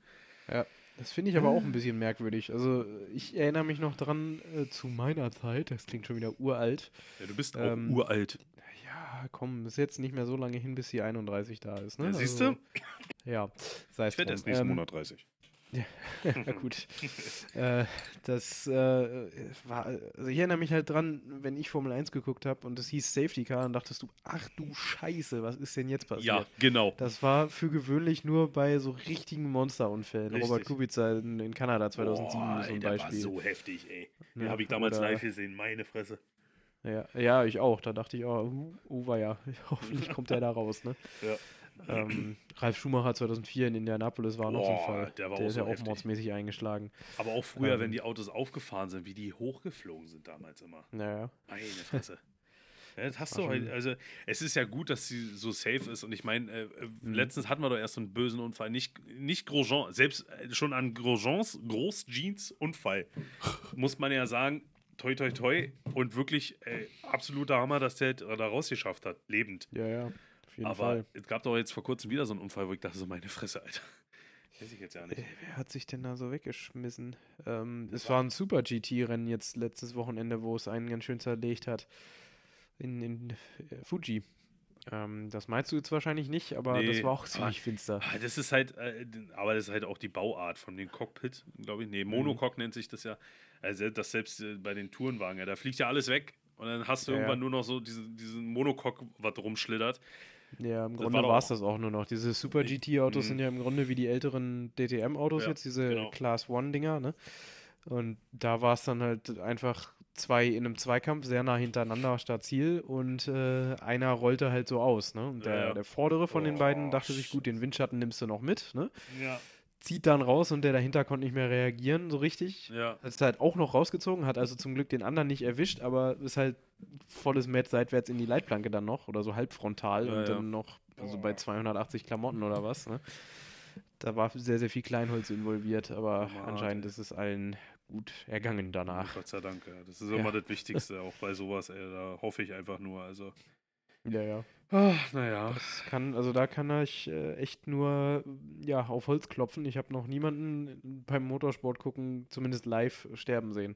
Ja, das finde ich aber auch ein bisschen merkwürdig. Also, ich erinnere mich noch dran äh, zu meiner Zeit, das klingt schon wieder uralt. ja, du bist auch Ähm, uralt. Ja, komm, ist jetzt nicht mehr so lange hin, bis die 31 da ist. Ne? Ja, siehst Also, du? Ja, sei es Ich werde erst nächsten Ähm, Monat 30. ja, [LAUGHS] gut. äh, das äh, war, also ich erinnere mich halt dran, wenn ich Formel 1 geguckt habe und es hieß Safety Car, dann dachtest du, ach du Scheiße, was ist denn jetzt passiert? Ja, genau. Das war für gewöhnlich nur bei so richtigen Monsterunfällen. Richtig. Robert Kubica in, in Kanada 2007 Boah, zum ey, der Beispiel. war so heftig, ey. Den Ja, habe ich damals live gesehen, meine Fresse. Ja, ja, ich auch. Da dachte ich, oh, uh war ja, [LAUGHS] hoffentlich kommt der da raus. Ne? Ja. Ähm, Ralf Schumacher 2004 in Indianapolis war noch so ein Fall. der war auch ist so ja auch heftig. mordsmäßig eingeschlagen. Aber auch früher, Ähm. wenn die Autos aufgefahren sind, wie die hochgeflogen sind damals immer. Naja. Meine Fresse. [LAUGHS] Ja, das hast War du halt, also es ist ja gut, dass sie so safe ist und ich meine, äh, äh, Mhm. letztens hatten wir doch erst so einen bösen Unfall, nicht, nicht Grosjean, selbst äh, schon an Grosjeans Groß-Jeans-Unfall, [LAUGHS] muss man ja sagen, toi toi toi und wirklich äh, absoluter Hammer, dass der da rausgeschafft hat, lebend. Ja, ja. Auf jeden Aber Fall. es gab doch jetzt vor kurzem wieder so einen Unfall, wo ich dachte, so meine Fresse, Alter. [LAUGHS] Weiß ich jetzt ja nicht. Äh, Wer hat sich denn da so weggeschmissen? Ähm, es war ein Super GT-Rennen jetzt letztes Wochenende, wo es einen ganz schön zerlegt hat. In, in äh, Fuji. Ähm, das meinst du jetzt wahrscheinlich nicht, aber das Nee, war auch aber- ziemlich finster. Ah, Das ist halt, äh, aber das ist halt auch die Bauart von dem Cockpit, glaube ich. Nee, Mhm. Monocoque nennt sich das ja. Also das selbst äh, bei den Tourenwagen, ja, da fliegt ja alles weg. Und dann hast du Ja, ja. irgendwann nur noch so diesen, diesen Monocoque, was rumschlittert. Ja, im Das Grunde war es das auch nur noch. Diese Super GT-Autos Mhm. sind ja im Grunde wie die älteren DTM-Autos Ja, jetzt, diese genau. Class One-Dinger, ne? Und da war es dann halt einfach zwei in einem Zweikampf sehr nah hintereinander statt Ziel und äh, einer rollte halt so aus, ne? Und der, ja. der vordere von den beiden Oh, dachte sich, gut, den Windschatten nimmst du noch mit, ne? Ja. Zieht dann raus und der dahinter konnte nicht mehr reagieren, so richtig. Ja. Hat es halt auch noch rausgezogen, hat also zum Glück den anderen nicht erwischt, aber ist halt volles Met seitwärts in die Leitplanke dann noch oder so halb frontal Ja, und ja. dann noch also bei 280 Klamotten oder was. Ne? Da war sehr, sehr viel Kleinholz involviert, aber Mann, anscheinend ey. ist es allen gut ergangen danach. Gott sei Dank, ja. Das ist Ja. immer das Wichtigste, auch bei sowas, ey. Da hoffe ich einfach nur. Also. Ja, ja. Ach, naja. Das kann, also da kann ich äh, echt nur ja, auf Holz klopfen. Ich habe noch niemanden beim Motorsport gucken, zumindest live sterben sehen.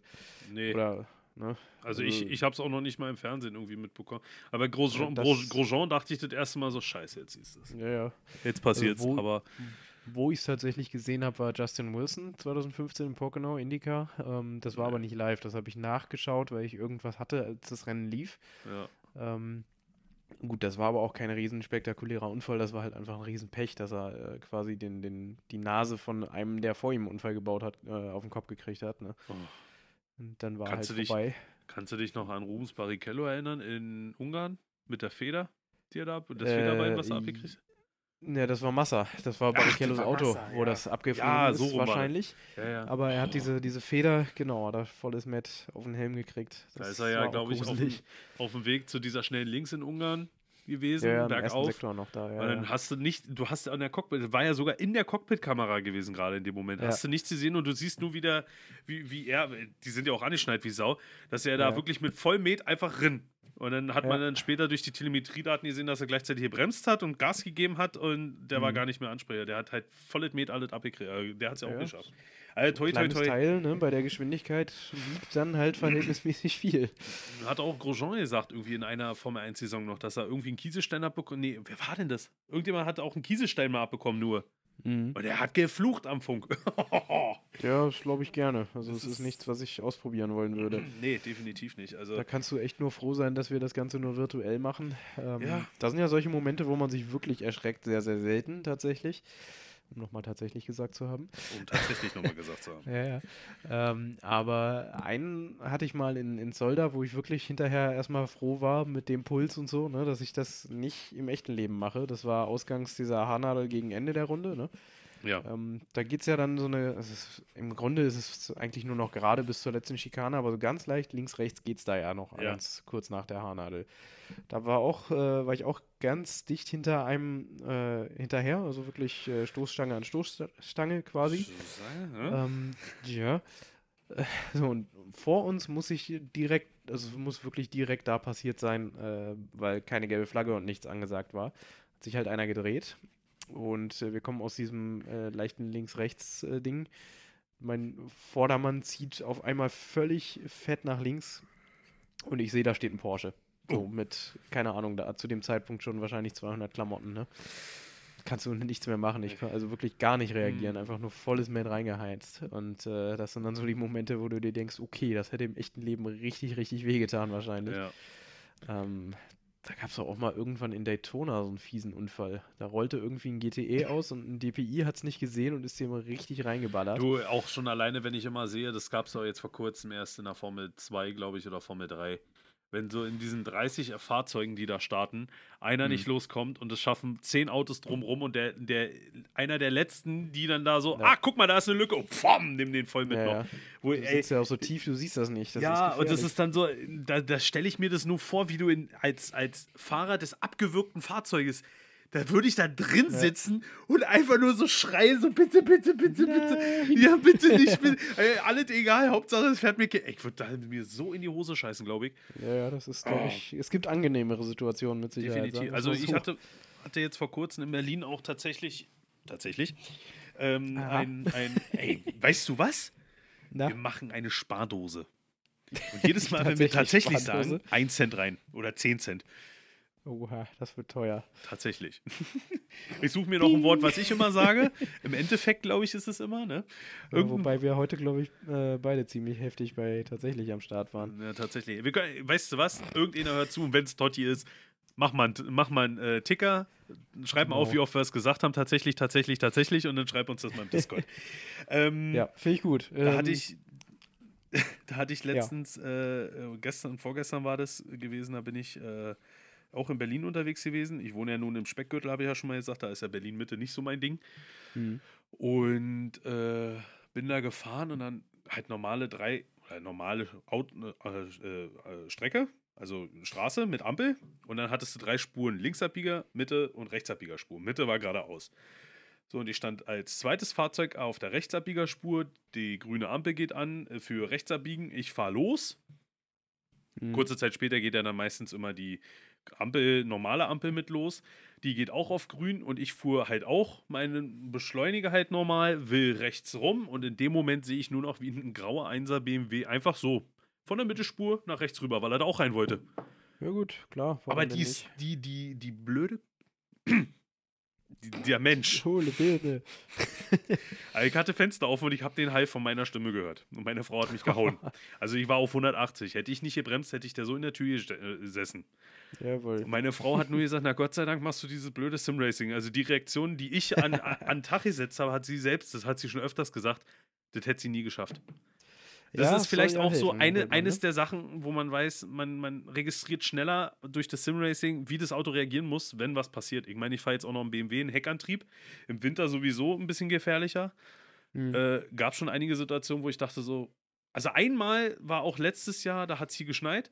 Nee. Oder, ne? Also ich, Also- ich habe es auch noch nicht mal im Fernsehen irgendwie mitbekommen. Aber Grosjean, Ja, Gros- das- Grosjean dachte ich das erste Mal so, scheiße, jetzt du es. Ja, ja. Jetzt passiert's, wo- aber Wo ich es tatsächlich gesehen habe, war Justin Wilson 2015 in Pocono, Indica. Ähm, das war aber nicht live, das habe ich nachgeschaut, weil ich irgendwas hatte, als das Rennen lief. ja. Ähm, gut, das war aber auch kein riesen spektakulärer Unfall, das war halt einfach ein Riesenpech, dass er äh, quasi den, den, die Nase von einem, der vor ihm einen Unfall gebaut hat, äh, auf den Kopf gekriegt hat. Ne? Oh. Und dann war Kannst halt du dich- vorbei. Kannst du dich noch an Rubens Barrichello erinnern in Ungarn? Mit der Feder, die er da, das Äh, Federbein, was er abgekriegt hat? Ja, das war Massa. Das war Barrichellos Auto, Massa, wo ja. das abgeflogen Ja, ist, so das. wahrscheinlich. Ja. Aber er hat diese, diese Feder, genau, er volles Met auf den Helm gekriegt. Da Das ist er ja, glaube ich, auf dem, auf dem Weg zu dieser schnellen Links in Ungarn gewesen, ja, ja, bergauf. Sektor noch da. Ja, Und dann hast du nicht, du hast an der Cockpit, war ja sogar in der Cockpit-Kamera gewesen gerade in dem Moment. Hast du nichts gesehen und du siehst nur wieder, wie, wie er, die sind ja auch angeschneit wie Sau, dass er da wirklich mit Vollmet einfach rin. Und dann hat man Ja. dann später durch die Telemetriedaten gesehen, dass er gleichzeitig gebremst hat und Gas gegeben hat und der war Mhm. gar nicht mehr Ansprecher. Der hat halt volles Met alles abgekriegt. Äh, Der hat es ja auch geschafft. Also toi, toi, toi. Teil, ne, bei der Geschwindigkeit wiegt dann halt [CLEARS THROAT] verhältnismäßig viel. Hat auch Grosjean gesagt, irgendwie in einer Formel 1-Saison noch, dass er irgendwie einen Kieselstein abbekommen Nee, wer war denn das? Irgendjemand hat auch einen Kieselstein mal abbekommen, nur. Mhm. Und er hat geflucht am Funk. [LAUGHS] Ja, das glaube ich gerne. Also es ist ist- nichts, was ich ausprobieren wollen würde. [CLEARS THROAT] nee, definitiv nicht. Also, Da kannst du echt nur froh sein, dass wir das Ganze nur virtuell machen. Ähm, Ja. Da sind ja solche Momente, wo man sich wirklich erschreckt, sehr, sehr selten tatsächlich. Um nochmal tatsächlich gesagt zu haben. um tatsächlich nochmal gesagt zu [LAUGHS] haben. Ja, ja. Ähm, aber einen hatte ich mal in, in Solda, wo ich wirklich hinterher erstmal froh war mit dem Puls und so, ne, dass ich das nicht im echten Leben mache. Das war ausgangs dieser Haarnadel gegen Ende der Runde. Ne? Ja. Ähm, da geht es ja dann so eine, es ist, im Grunde ist es eigentlich nur noch gerade bis zur letzten Schikane, aber so ganz leicht links, rechts geht es da ja noch, Ja. ganz kurz nach der Haarnadel. Da war auch, äh, war ich auch ganz dicht hinter einem äh, hinterher, also wirklich äh, Stoßstange an Stoßstange quasi. Ja. Ähm, ja. Äh, So, und vor uns muss ich direkt, also muss wirklich direkt da passiert sein, äh, weil keine gelbe Flagge und nichts angesagt war. Hat sich halt einer gedreht. Und äh, wir kommen aus diesem äh, leichten Links-Rechts-Ding. mein Vordermann zieht auf einmal völlig fett nach links. Und ich sehe, da steht ein Porsche. So mit, keine Ahnung, da zu dem Zeitpunkt schon wahrscheinlich 200 Klamotten, ne? Kannst du nichts mehr machen. Ich kann also wirklich gar nicht reagieren. Mhm. Einfach nur volles Met reingeheizt. Und äh, das sind dann so die Momente, wo du dir denkst, okay, das hätte im echten Leben richtig, richtig wehgetan wahrscheinlich. Ja. Ähm, da gab es auch mal irgendwann in Daytona so einen fiesen Unfall. Da rollte irgendwie ein GTE aus und ein DPI hat es nicht gesehen und ist dem richtig reingeballert. Du, auch schon alleine, wenn ich immer sehe, das gab es auch jetzt vor kurzem erst in der Formel 2, glaube ich, oder Formel 3. Wenn so in diesen 30 Fahrzeugen, die da starten, einer Mhm. nicht loskommt und es schaffen 10 Autos drumrum und der, der, einer der letzten, die dann da so, Ja. ah, guck mal, da ist eine Lücke, und pfam, nimm den voll mit Ja, noch. ja. Wo, Du sitzt ja auch so tief, du siehst das nicht. Das ja, und das ist dann so, da, da stelle ich mir das nur vor, wie du in, als, als Fahrer des abgewürgten Fahrzeuges, da würde ich da drin sitzen und einfach nur so schreien, so bitte, bitte, bitte, bitte. Ja, bitte nicht. [LAUGHS] Bitte. Ey, alles egal, Hauptsache es fährt mir. Ich würde da mir so in die Hose scheißen, glaube ich. Ja, ja, das ist, glaube ich, es gibt angenehmere Situationen mit Sicherheit. Definitiv. Also ich hatte, hatte jetzt vor kurzem in Berlin auch tatsächlich, tatsächlich, ähm, ein, ein, ey, weißt du was? Na, Wir machen eine Spardose. Und jedes [LAUGHS] Mal, wenn wir Tatsächlich tatsächlich sagen, Spardose? 1 Cent rein oder 10 Cent. Oha, das wird teuer. Tatsächlich. [LAUGHS] Ich suche mir noch ein Wort, was ich immer sage. Im Endeffekt, glaube ich, ist es immer, ne? Ja, Irgendein- wobei wir heute, glaube ich, äh, beide ziemlich heftig bei tatsächlich am Start waren. Ja, tatsächlich. Können, weißt du was? Irgendeiner hört zu und wenn es Totti ist, mach mal, einen- mach mal einen äh, Ticker, schreib mal auf, Genau. wie oft wir es gesagt haben, tatsächlich, tatsächlich, tatsächlich, und dann schreib uns das mal im Discord. [LAUGHS] ähm, Ja, finde ich gut. Da hatte Ähm, ich, [LAUGHS] da hatte ich letztens, äh, äh, gestern, vorgestern war das gewesen, da bin ich äh, auch in Berlin unterwegs gewesen. Ich wohne ja nun im Speckgürtel, habe ich ja schon mal gesagt, da ist ja Berlin Mitte nicht so mein Ding. Mhm. Und äh, bin da gefahren und dann halt normale drei, oder normale Aut äh, äh, äh, Strecke, also Straße mit Ampel. Und dann hattest du drei Spuren, Linksabbieger, Mitte und Rechtsabbiegerspur. Mitte war geradeaus. So, und ich stand als zweites Fahrzeug auf der Rechtsabbiegerspur. Die grüne Ampel geht an äh, für Rechtsabbiegen. Ich fahre los. Mhm. Kurze Zeit später geht ja dann meistens immer die Ampel, normale Ampel mit los. Die geht auch auf grün und ich fuhr halt auch meinen Beschleuniger halt normal, will rechts rum und in dem Moment sehe ich nur noch wie ein grauer 1er BMW einfach so von der Mittelspur nach rechts rüber, weil er da auch rein wollte. Ja, gut, klar. Aber die, die, die, die blöde. Der Mensch. [LAUGHS] Schule, Bilde. [LAUGHS] Also ich hatte Fenster auf und ich habe den Hall von meiner Stimme gehört. Und meine Frau hat mich gehauen. [LAUGHS] Also ich war auf 180. Hätte ich nicht gebremst, hätte ich da so in der Tür äh, gesessen. Jawohl. Und meine Frau hat nur gesagt, na Gott sei Dank machst du dieses blöde Simracing. Also die Reaktion, die ich an, an Tag gesetzt habe, hat sie selbst, das hat sie schon öfters gesagt, das hätte sie nie geschafft. Das Ja, ist vielleicht auch so eine, eines ne? der Sachen, wo man weiß, man, man registriert schneller durch das Simracing, wie das Auto reagieren muss, wenn was passiert. Ich meine, ich fahre jetzt auch noch einen BMW, einen Heckantrieb. Im Winter sowieso ein bisschen gefährlicher. Mhm. Äh, gab schon einige Situationen, wo ich dachte so, also einmal war auch letztes Jahr, da hat es hier geschneit.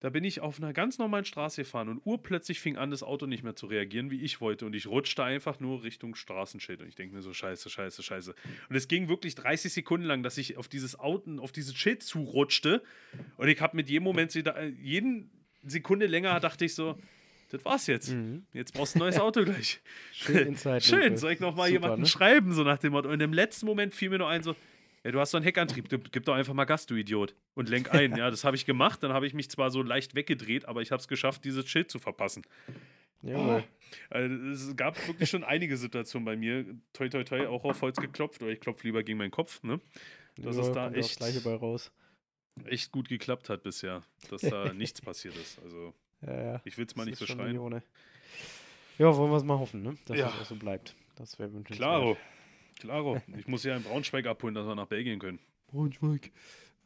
Da bin ich auf einer ganz normalen Straße gefahren und urplötzlich fing an, das Auto nicht mehr zu reagieren, wie ich wollte. Und ich rutschte einfach nur Richtung Straßenschild. Und ich denke mir so, scheiße, scheiße, scheiße. Und es ging wirklich 30 Sekunden lang, dass ich auf dieses Auto, auf dieses Schild zurutschte. Und ich habe mit jedem Moment, jeden Sekunde länger dachte ich so, das war's jetzt. Mhm. Jetzt brauchst du ein neues [LAUGHS] Auto gleich. Schön. Schön, soll ich noch mal Super, jemanden ne? schreiben, so nach dem Motto. Und im letzten Moment fiel mir nur ein, so, ja, du hast so einen Heckantrieb, du- gib doch einfach mal Gas, du Idiot. Und lenk [LAUGHS] ein. ja, das habe ich gemacht. Dann habe ich mich zwar so leicht weggedreht, aber ich habe es geschafft, dieses Schild zu verpassen. Jawohl. Also, es gab wirklich schon einige Situationen bei mir. Toi, toi, toi, auch auf Holz geklopft, oder ich klopfe lieber gegen meinen Kopf, ne? Das Ja, ist da echt- Gleiche bei raus. Echt gut geklappt hat bisher, dass da [LAUGHS] nichts passiert ist. Also, Ja, ja. ich will es mal Das nicht ohne. Ja, wollen wir es mal hoffen, ne? Dass Ja. das auch so bleibt. Das wäre wünschenswert. Klaro. Klaro. Ich muss ja in Braunschweig abholen, dass wir nach Belgien können. Braunschweig.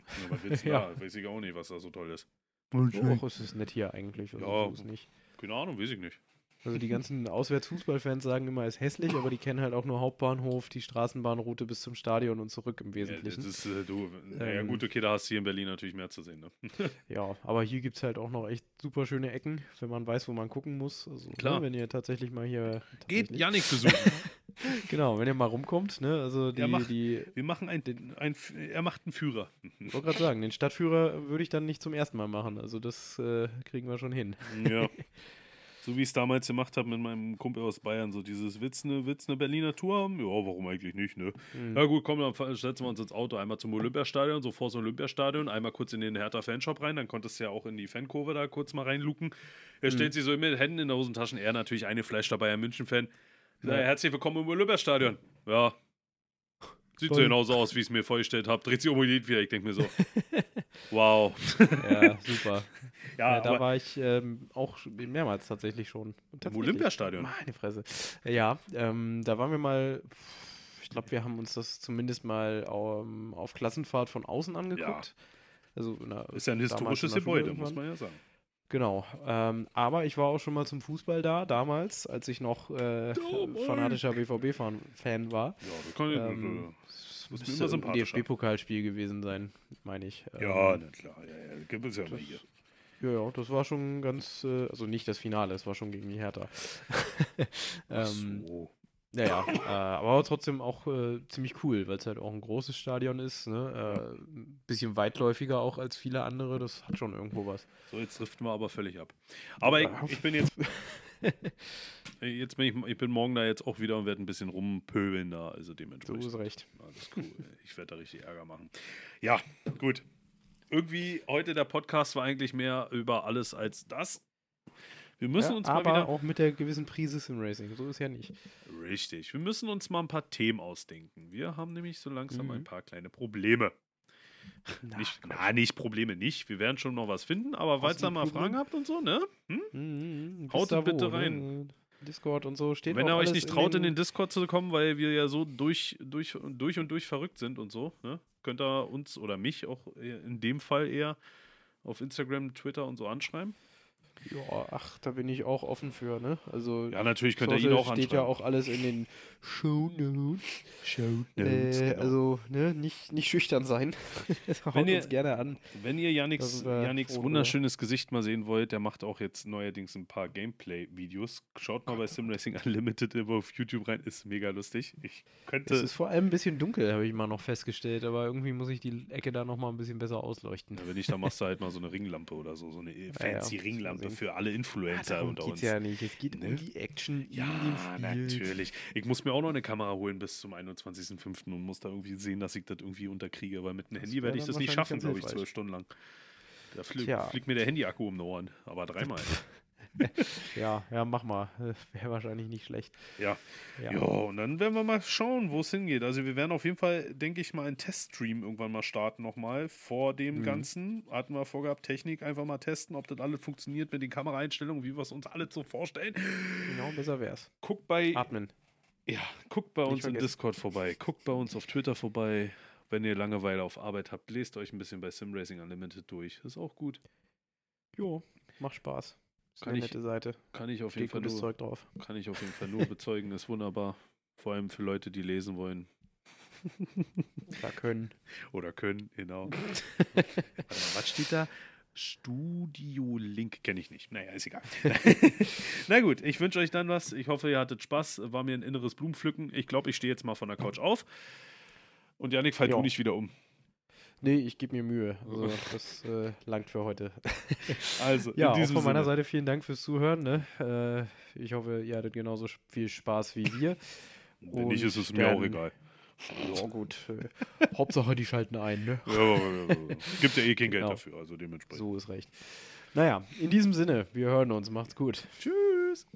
Ja, was willst du Ja. da? Weiß ich auch nicht, was da so toll ist. Och, es ist nett hier eigentlich. Also Ja. ist nicht. Keine Ahnung, weiß ich nicht. Also die ganzen [LAUGHS] Auswärtsfußballfans sagen immer, es ist hässlich, aber die kennen halt auch nur Hauptbahnhof, die Straßenbahnroute bis zum Stadion und zurück im Ja, Wesentlichen. das ist, äh, du, ja Ähm. gut, okay, da hast du hier in Berlin natürlich mehr zu sehen. Ne? [LAUGHS] Ja, aber hier gibt es halt auch noch echt super schöne Ecken, wenn man weiß, wo man gucken muss. Also, Klar. Ne, wenn ihr tatsächlich mal hier. Geht Janik besuchen. [LAUGHS] [LAUGHS] Genau, wenn ihr mal rumkommt, ne? Also die, Ja, mach. die Wir machen ein, ein, er macht einen Führer. ich wollte gerade sagen, den Stadtführer würde ich dann nicht zum ersten Mal machen. Also das äh, kriegen wir schon hin. ja. [LAUGHS] So wie ich es damals gemacht habe mit meinem Kumpel aus Bayern, so dieses Witz eine, Witz eine Berliner Tour haben. Ja, warum eigentlich nicht, ne? Mhm. Na gut, komm, dann setzen wir uns ins Auto einmal zum Olympiastadion, so vor so Olympiastadion, einmal kurz in den Hertha-Fanshop rein, dann konntest du ja auch in die Fankurve da kurz mal reinluken. Er Mhm. stellt sich so mit Händen in den Hosentaschen, er natürlich eine Fleisch dabei, ein München-Fan. Ja. Ja. Herzlich willkommen im Olympiastadion. Ja. Sieht so Toll. genauso aus, wie ich es mir vorgestellt habe. Dreht sich um geht wieder. Ich denke mir so, [LAUGHS] wow. Ja, super. [LAUGHS] Ja, Ja, da war ich ähm, auch mehrmals tatsächlich schon. Im Olympiastadion. Meine Fresse. Ja, ähm, da waren wir mal, ich glaube, wir haben uns das zumindest mal ähm, auf Klassenfahrt von außen angeguckt. Also in der- Ist ja ein historisches Gebäude, muss man ja sagen. Genau. Ähm, aber ich war auch schon mal zum Fußball da, damals, als ich noch äh, fanatischer BVB-Fan war. Ja, wir können Ähm, das Das müsste immer ein. DFB-Pokalspiel gewesen sein, meine ich. Ja, Ähm, na klar. Ja, ja, gibt es ja immer hier. Ja, ja, das war schon ganz, äh, also nicht das Finale, es war schon gegen die Hertha. [LAUGHS] Ach ähm, so. Ja, ja, äh, aber trotzdem auch äh, ziemlich cool, weil es halt auch ein großes Stadion ist, ne? Äh, ein bisschen weitläufiger auch als viele andere, das hat schon irgendwo was. So, jetzt driften wir aber völlig ab. Aber ich, ich bin jetzt. [LAUGHS] jetzt bin ich, ich bin morgen da jetzt auch wieder und werde ein bisschen rumpöbeln da. Also So dementsprechend. ist recht. Alles cool. Ich werde da richtig Ärger machen. Ja, gut. Irgendwie heute der Podcast war eigentlich mehr über alles als das. Wir müssen ja, uns aber mal wieder. auch mit der gewissen Prise Sim Racing, so ist ja nicht. Richtig. Wir müssen uns mal ein paar Themen ausdenken. Wir haben nämlich so langsam Mhm. ein paar kleine Probleme. Na, nicht, na, nicht Probleme nicht. Wir werden schon noch was finden, aber falls ihr mal? Fragen habt und so, ne? Hm? Mhm, wisst Haut bitte wo, rein. Ne? Discord und so steht Wenn ihr euch nicht traut, in den Discord zu kommen, weil wir ja so durch, durch, durch und durch verrückt sind und so, ne? könnt ihr uns oder mich auch in dem Fall eher auf Instagram, Twitter und so anschreiben. Ja, ach, da bin ich auch offen für, ne? Also Ja, natürlich könnt ihr ihn auch steht ja auch alles in den Show Notes. Show Äh, Also, ne, nicht, nicht schüchtern sein. [LAUGHS] Haut Wenn ihr- uns gerne an. Wenn ihr Das Yannicks, wunderschönes Gesicht mal sehen wollt, der macht auch jetzt neuerdings ein paar Gameplay-Videos. Schaut mal bei SimRacing Unlimited immer auf YouTube rein, ist mega lustig. Ich könnte. Es ist vor allem ein bisschen dunkel, habe ich mal noch festgestellt, aber irgendwie muss ich die Ecke da noch mal ein bisschen besser ausleuchten. Ja, wenn nicht, dann machst du halt mal so eine Ringlampe oder so, so eine ja, fancy mal Ringlampe für alle Influencer Darum unter geht's uns. ja nicht. Es geht Ne? um die Action Ja, natürlich. Ich muss mir auch noch eine Kamera holen bis zum 21.05. und muss da irgendwie sehen, dass ich das irgendwie unterkriege, weil mit einem Handy werde ich das nicht schaffen, glaube ich, zwölf Stunden lang. Da fliegt mir der Handyakku um die Ohren, aber dreimal. [LAUGHS] [LAUGHS] Ja, ja, mach mal. [LAUGHS] Wäre wahrscheinlich nicht schlecht. ja. Ja. Ja, und dann werden wir mal schauen, wo es hingeht. Also wir werden auf jeden Fall, denke ich mal, einen Teststream irgendwann mal starten nochmal. Vor dem Mhm. Ganzen hatten wir vorgehabt, Technik einfach mal testen, ob das alles funktioniert mit den Kameraeinstellungen, wie wir es uns alle so vorstellen. Genau, besser wär's. Guckt bei, Atmen. ja, guckt bei Nicht uns im. Discord vorbei, guckt bei uns auf Twitter vorbei. Wenn ihr Langeweile auf Arbeit habt, lest euch ein bisschen bei SimRacing Unlimited durch. Das ist auch gut. Jo, macht Spaß. Ist Kann eine ich- nette Seite. Kann ich auf jeden Fall nur, Zeug drauf. kann ich auf jeden Fall nur bezeugen, ist wunderbar. Vor allem für Leute, die lesen wollen [LAUGHS] Da können. oder können, genau. [LAUGHS] Was steht da? Studio Link kenne ich nicht. Naja, ist egal. [LAUGHS] Na gut, ich wünsche euch dann was. Ich hoffe, ihr hattet Spaß. War mir ein inneres Blumenpflücken. Ich glaube, ich stehe jetzt mal von der Couch auf. Und Janik, fall Ja. du nicht wieder um. Nee, ich gebe mir Mühe. Also, [LAUGHS] das äh, langt für heute. [LAUGHS] Also, Ja, auch von meiner Sinne. Seite vielen Dank fürs Zuhören. Ne? Äh, ich hoffe, ihr hattet genauso viel Spaß wie wir. [LAUGHS] Wenn nicht, ist es mir auch egal. Ja, gut. Äh, Hauptsache, die schalten ein. Ne? Ja, ja, ja, ja. Gibt ja eh kein Geld Genau. dafür, also dementsprechend. So ist recht. Naja, in diesem Sinne, wir hören uns. Macht's gut. Tschüss.